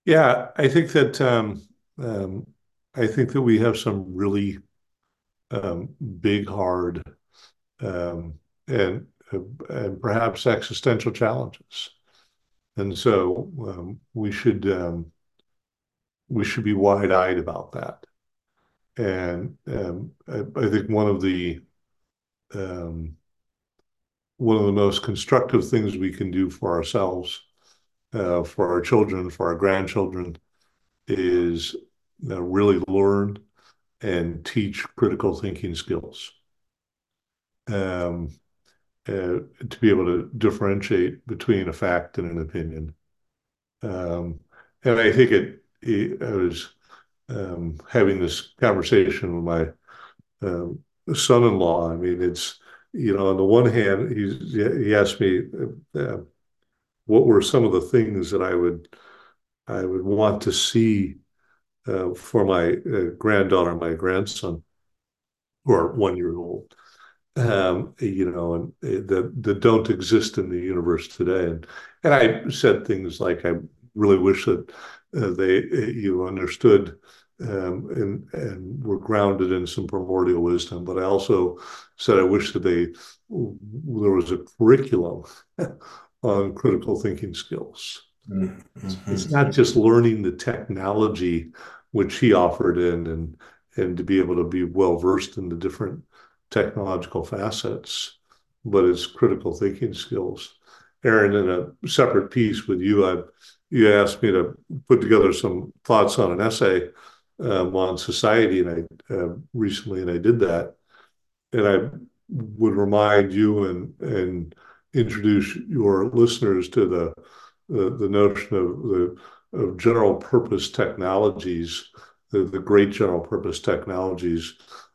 Speaker 2: Yeah, I think that um, um, I think that we have some really um, big, hard, um, and uh, and perhaps existential challenges, and so um, we should um, we should be wide eyed about that. And I, I, think one of the um, one of the most constructive things we can do for ourselves, uh, for our children, for our grandchildren, is uh, really learn and teach critical thinking skills. Um, uh, to be able to differentiate between a fact and an opinion. Um, and I think it, I was um, having this conversation with my uh, son-in-law. I mean, it's you know, on the one hand, he he asked me uh, what were some of the things that I would I would want to see uh, for my uh, granddaughter my grandson, who are one year old, um, you know, and uh, that that don't exist in the universe today. And and I said things like, I really wish that uh, they uh, you understood um, and and were grounded in some primordial wisdom. But I also said I wish that they there was a curriculum [LAUGHS] on critical thinking skills. Mm-hmm. It's not just learning the technology which he offered in and and to be able to be well versed in the different technological facets, but it's critical thinking skills. Aaron, in a separate piece with you, I you asked me to put together some thoughts on an essay um, on society, and I uh, recently, and I did that, and I would remind you and and introduce your listeners to the the, the notion of the of general purpose technologies, the, the great general purpose technologies,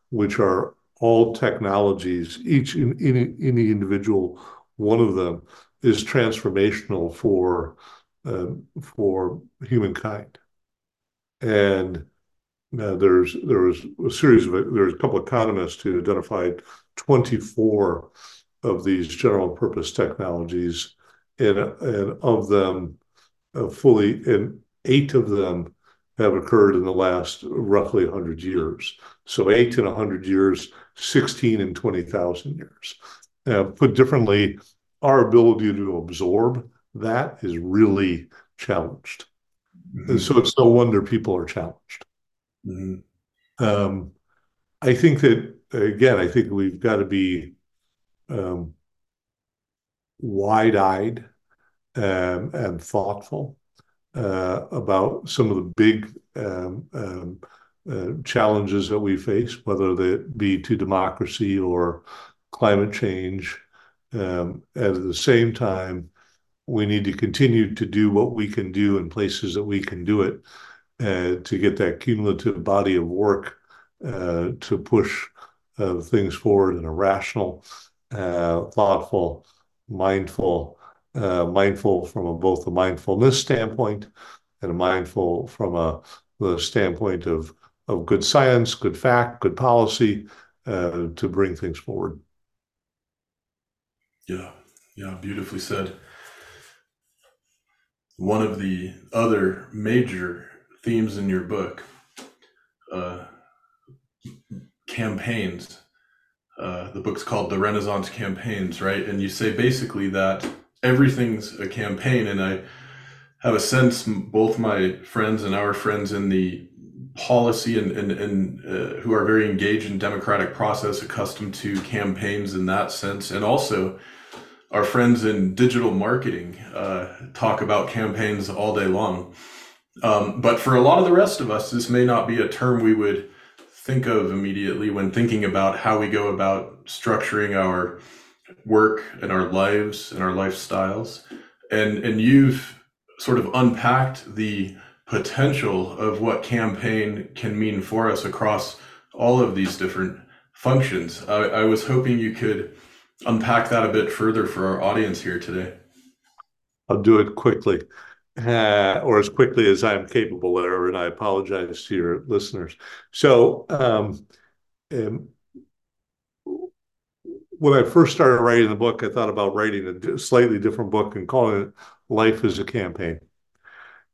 Speaker 2: which are all technologies, each in any, individual one of them is transformational for uh, for humankind. And uh, there's there was a series of there's a couple of economists who identified 24 of these general purpose technologies, and and of them, uh, fully and eight of them have occurred in the last roughly 100 years. So eight in 100 years, 16 in 20,000 years. Uh, put differently, our ability to absorb that is really challenged. Mm-hmm. And so it's no wonder people are challenged. Mm-hmm. Um, I think that again, I think we've got to be um, wide-eyed um, and thoughtful uh, about some of the big um, um, uh, challenges that we face, whether they be to democracy or climate change. Um, at the same time, we need to continue to do what we can do in places that we can do it uh, to get that cumulative body of work uh, to push uh, things forward in a rational, thoughtful, mindful, mindful from both a mindfulness standpoint and a mindful from a the standpoint of good science, good fact, good policy to bring things forward.
Speaker 1: Yeah, yeah, beautifully said. One of the other major themes in your book, uh, campaigns. Uh, the book's called The Renaissance Campaigns, right? And you say basically that everything's a campaign. And I have a sense, both my friends and our friends in the policy and, and, and uh, who are very engaged in democratic process, accustomed to campaigns in that sense, and also our friends in digital marketing uh, talk about campaigns all day long. Um, but for a lot of the rest of us, this may not be a term we would think of immediately when thinking about how we go about structuring our work and our lives and our lifestyles. And and you've sort of unpacked the potential of what campaign can mean for us across all of these different functions. I, I was hoping you could unpack that a bit further for our audience here today.
Speaker 2: I'll do it quickly. Uh, or as quickly as I'm capable there, and I apologize to your listeners. So, um, um, when I first started writing the book, I thought about writing a slightly different book and calling it Life is a Campaign.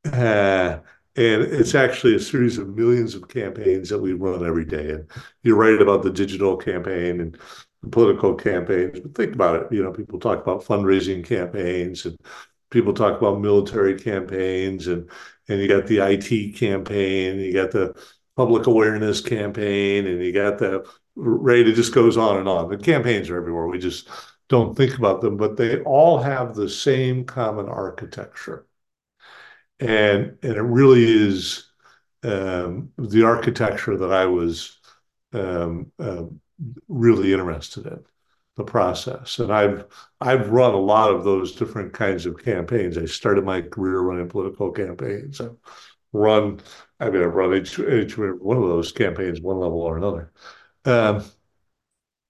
Speaker 2: Uh, and it's actually a series of millions of campaigns that we run every day. And you're right about the digital campaign and political campaigns. But think about it. You know, people talk about fundraising campaigns and people talk about military campaigns and and you got the IT campaign, you got the public awareness campaign, and you got the right. It just goes on and on. The campaigns are everywhere. We just don't think about them, but they all have the same common architecture, and and it really is um, the architecture that I was um, uh, really interested in the process. And I've I've run a lot of those different kinds of campaigns. I started my career running political campaigns. I've run, I mean, I've run each, each one of those campaigns, one level or another. Um,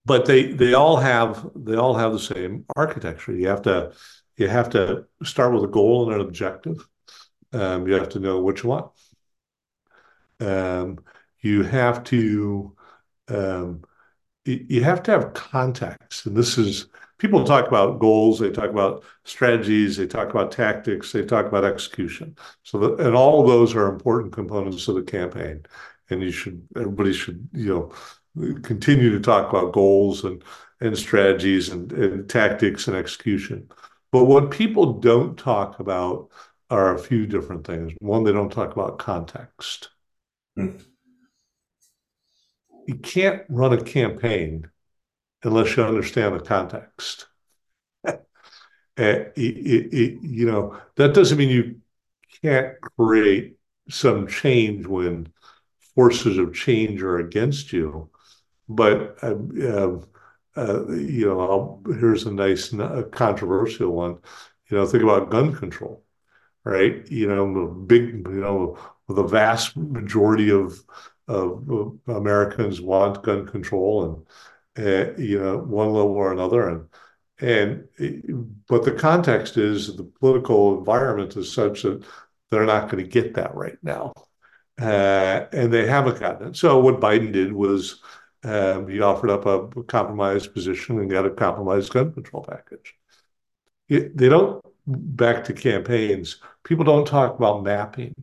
Speaker 2: but they they all have they all have the same architecture. You have to you have to start with a goal and an objective. Um, you have to know what you want. Um, you have to um, you have to have context. And this is people talk about goals, they talk about strategies, they talk about tactics, they talk about execution. So, and all of those are important components of the campaign. And you should, everybody should, you know, continue to talk about goals and and strategies and, and tactics and execution. But what people don't talk about are a few different things. One, they don't talk about context. Mm you can't run a campaign unless you understand the context. it, it, it, you know, that doesn't mean you can't create some change when forces of change are against you. But, uh, uh, you know, I'll, here's a nice controversial one. You know, think about gun control, right? You know, big, you know, the vast majority of Americans want gun control and uh, you know one level or another. And and but the context is the political environment is such that they're not going to get that right now. Uh, and they haven't gotten it. So what Biden did was um, he offered up a compromise position and got a compromised gun control package. It, they don't back to campaigns people don't talk about mapping.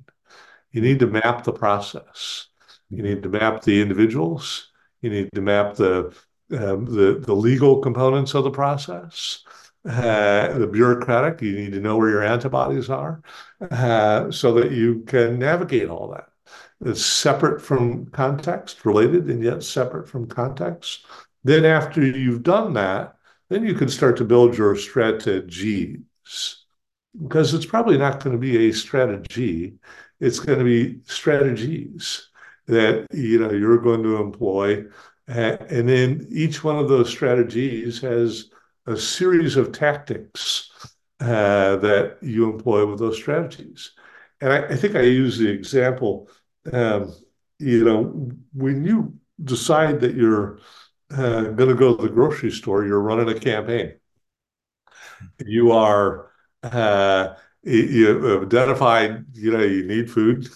Speaker 2: You need to map the process you need to map the individuals. You need to map the um, the the legal components of the process. Uh, the bureaucratic, you need to know where your antibodies are, uh, so that you can navigate all that. It's separate from context, related and yet separate from context. Then after you've done that, then you can start to build your strategies because it's probably not going to be a strategy it's going to be strategies that you know you're going to employ, and then each one of those strategies has a series of tactics uh, that you employ with those strategies. And I, I think I use the example, um, you know, when you decide that you're uh, going to go to the grocery store, you're running a campaign. You are, uh, you have identified, you know, you need food.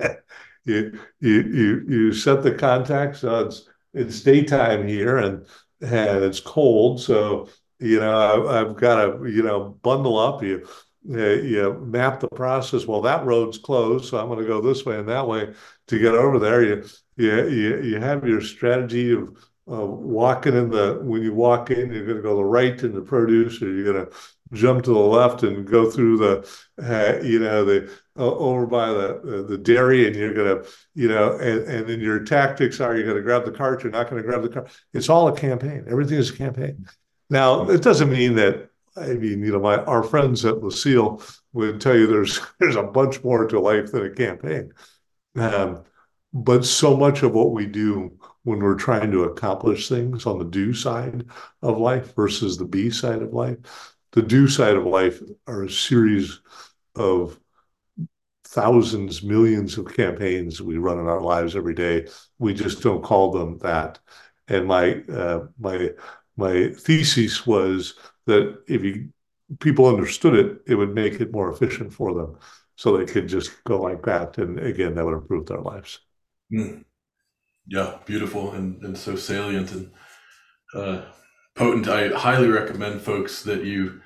Speaker 2: [LAUGHS] you, you, you, you set the context. So it's, it's daytime here and, and it's cold. So, you know, I, have got to, you know, bundle up. You, you map the process. Well, that road's closed, so I'm going to go this way and that way to get over there. You, you, you, you have your strategy of uh, walking in the when you walk in, you're going to go to the right in the produce, or you're going to jump to the left and go through the, uh, you know, the uh, over by the the dairy, and you're going to, you know, and, and then your tactics are you're going to grab the cart, you're not going to grab the cart. It's all a campaign. Everything is a campaign. Now, it doesn't mean that. I mean, you know, my our friends at Lucille would tell you there's [LAUGHS] there's a bunch more to life than a campaign. Um, but so much of what we do when we're trying to accomplish things on the do side of life versus the be side of life. The do side of life are a series of thousands, millions of campaigns we run in our lives every day. We just don't call them that. And my uh, my my thesis was that if you people understood it, it would make it more efficient for them, so they could just go like that. And again, that would improve their lives.
Speaker 1: Mm. Yeah, beautiful and, and so salient and uh, potent. I highly recommend folks that you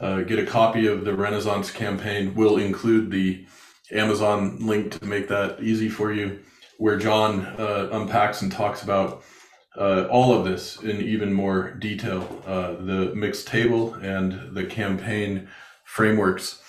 Speaker 1: uh, get a copy of the Renaissance campaign. We'll include the Amazon link to make that easy for you, where John uh, unpacks and talks about uh, all of this in even more detail uh, the mixed table and the campaign frameworks.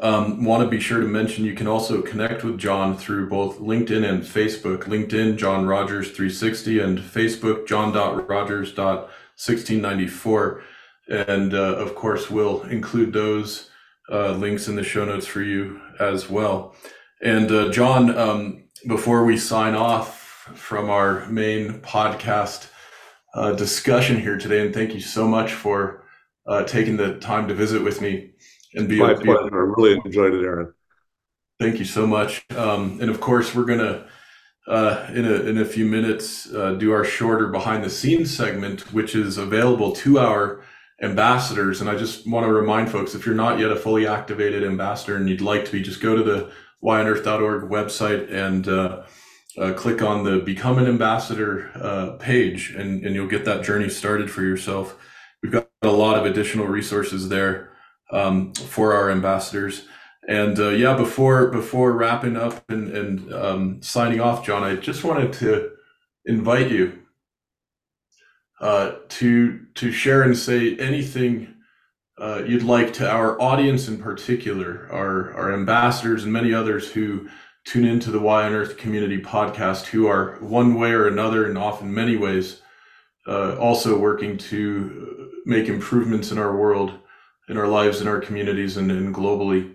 Speaker 1: Um, Want to be sure to mention you can also connect with John through both LinkedIn and Facebook. LinkedIn, John Rogers 360, and Facebook, john.rogers.1694. And uh, of course, we'll include those uh, links in the show notes for you as well. And uh, John, um, before we sign off from our main podcast uh, discussion here today, and thank you so much for uh, taking the time to visit with me
Speaker 2: and be my pleasure. I really enjoyed it, Aaron.
Speaker 1: Thank you so much. Um, and of course, we're gonna uh, in a in a few minutes uh, do our shorter behind the scenes segment, which is available to our ambassadors. And I just want to remind folks, if you're not yet a fully activated ambassador and you'd like to be, just go to the yonearth.org website and uh, uh, click on the become an ambassador uh, page, and and you'll get that journey started for yourself. We've got a lot of additional resources there um, for our ambassadors. And uh, yeah, before before wrapping up and, and um, signing off, John, I just wanted to invite you uh, to to share and say anything uh, you'd like to our audience in particular, our our ambassadors and many others who tune into the Y on Earth Community podcast, who are one way or another, and often many ways, uh, also working to make improvements in our world in our lives, in our communities, and, and globally.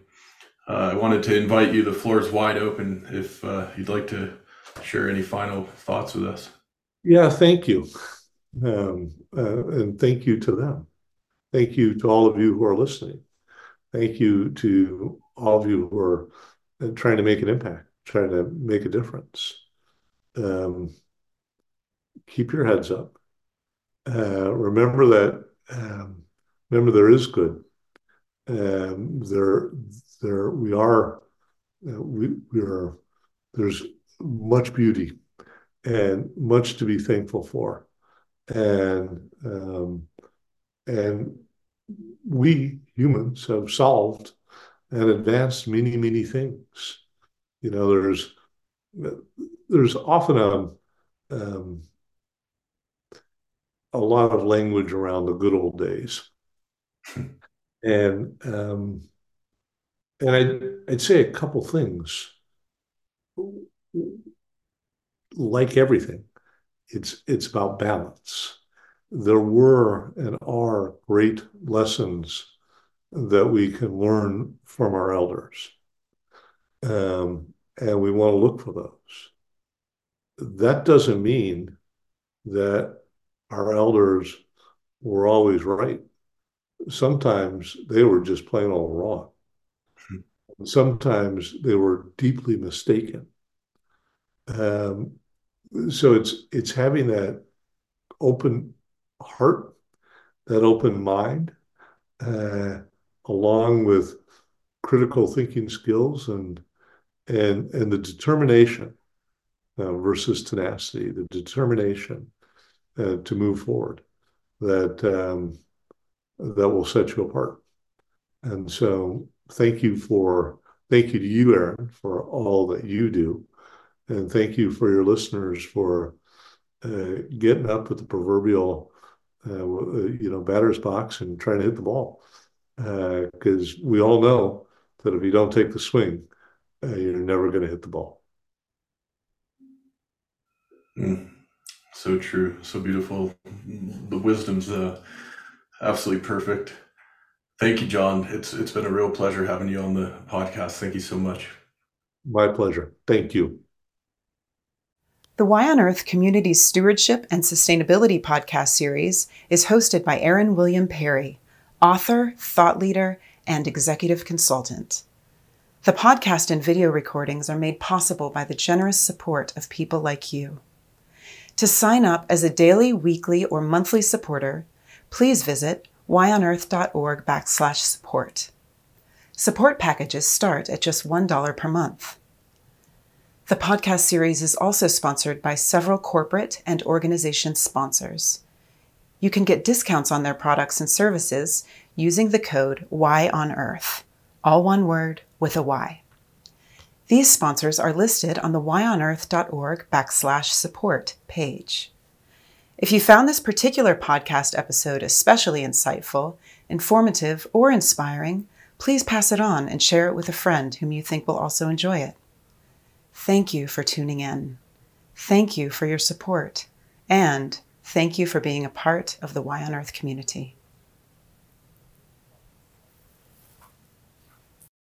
Speaker 1: Uh, I wanted to invite you. The floor is wide open if uh, you'd like to share any final thoughts with us.
Speaker 2: Yeah, thank you. Um, uh, and thank you to them. Thank you to all of you who are listening. Thank you to all of you who are uh, trying to make an impact, trying to make a difference. Um, keep your heads up. Uh, remember that. Um, remember there is good um, there, there we are. Uh, we we are. There's much beauty and much to be thankful for, and um, and we humans have solved and advanced many many things. You know, there's there's often a um, a lot of language around the good old days. And um, and I'd, I'd say a couple things. Like everything, it's it's about balance. There were and are great lessons that we can learn from our elders. Um, and we want to look for those. That doesn't mean that our elders were always right. Sometimes they were just plain old wrong. Hmm. Sometimes they were deeply mistaken. Um, so it's it's having that open heart, that open mind, uh, along with critical thinking skills and and and the determination uh, versus tenacity, the determination uh, to move forward that um, that will set you apart. And so, thank you for thank you to you, Aaron, for all that you do, and thank you for your listeners for uh, getting up with the proverbial uh, you know batter's box and trying to hit the ball because uh, we all know that if you don't take the swing, uh, you're never going to hit the ball.
Speaker 1: Mm, so true, so beautiful. The wisdom's uh, absolutely perfect. Thank you, John. It's it's been a real pleasure having you on the podcast. Thank you so much.
Speaker 2: My pleasure. Thank you.
Speaker 3: The Y on Earth Community Stewardship and Sustainability podcast series is hosted by Aaron William Perry, author, thought leader, and executive consultant. The podcast and video recordings are made possible by the generous support of people like you. To sign up as a daily, weekly, or monthly supporter, please visit yonearth.org backslash support. Support packages start at just $1 per month. The podcast series is also sponsored by several corporate and organization sponsors. You can get discounts on their products and services using the code YONEARTH, all one word with a Y. These sponsors are listed on the yonearth.org backslash support page. If you found this particular podcast episode especially insightful, informative, or inspiring, please pass it on and share it with a friend whom you think will also enjoy it. Thank you for tuning in. Thank you for your support. And thank you for being a part of the Y on Earth community.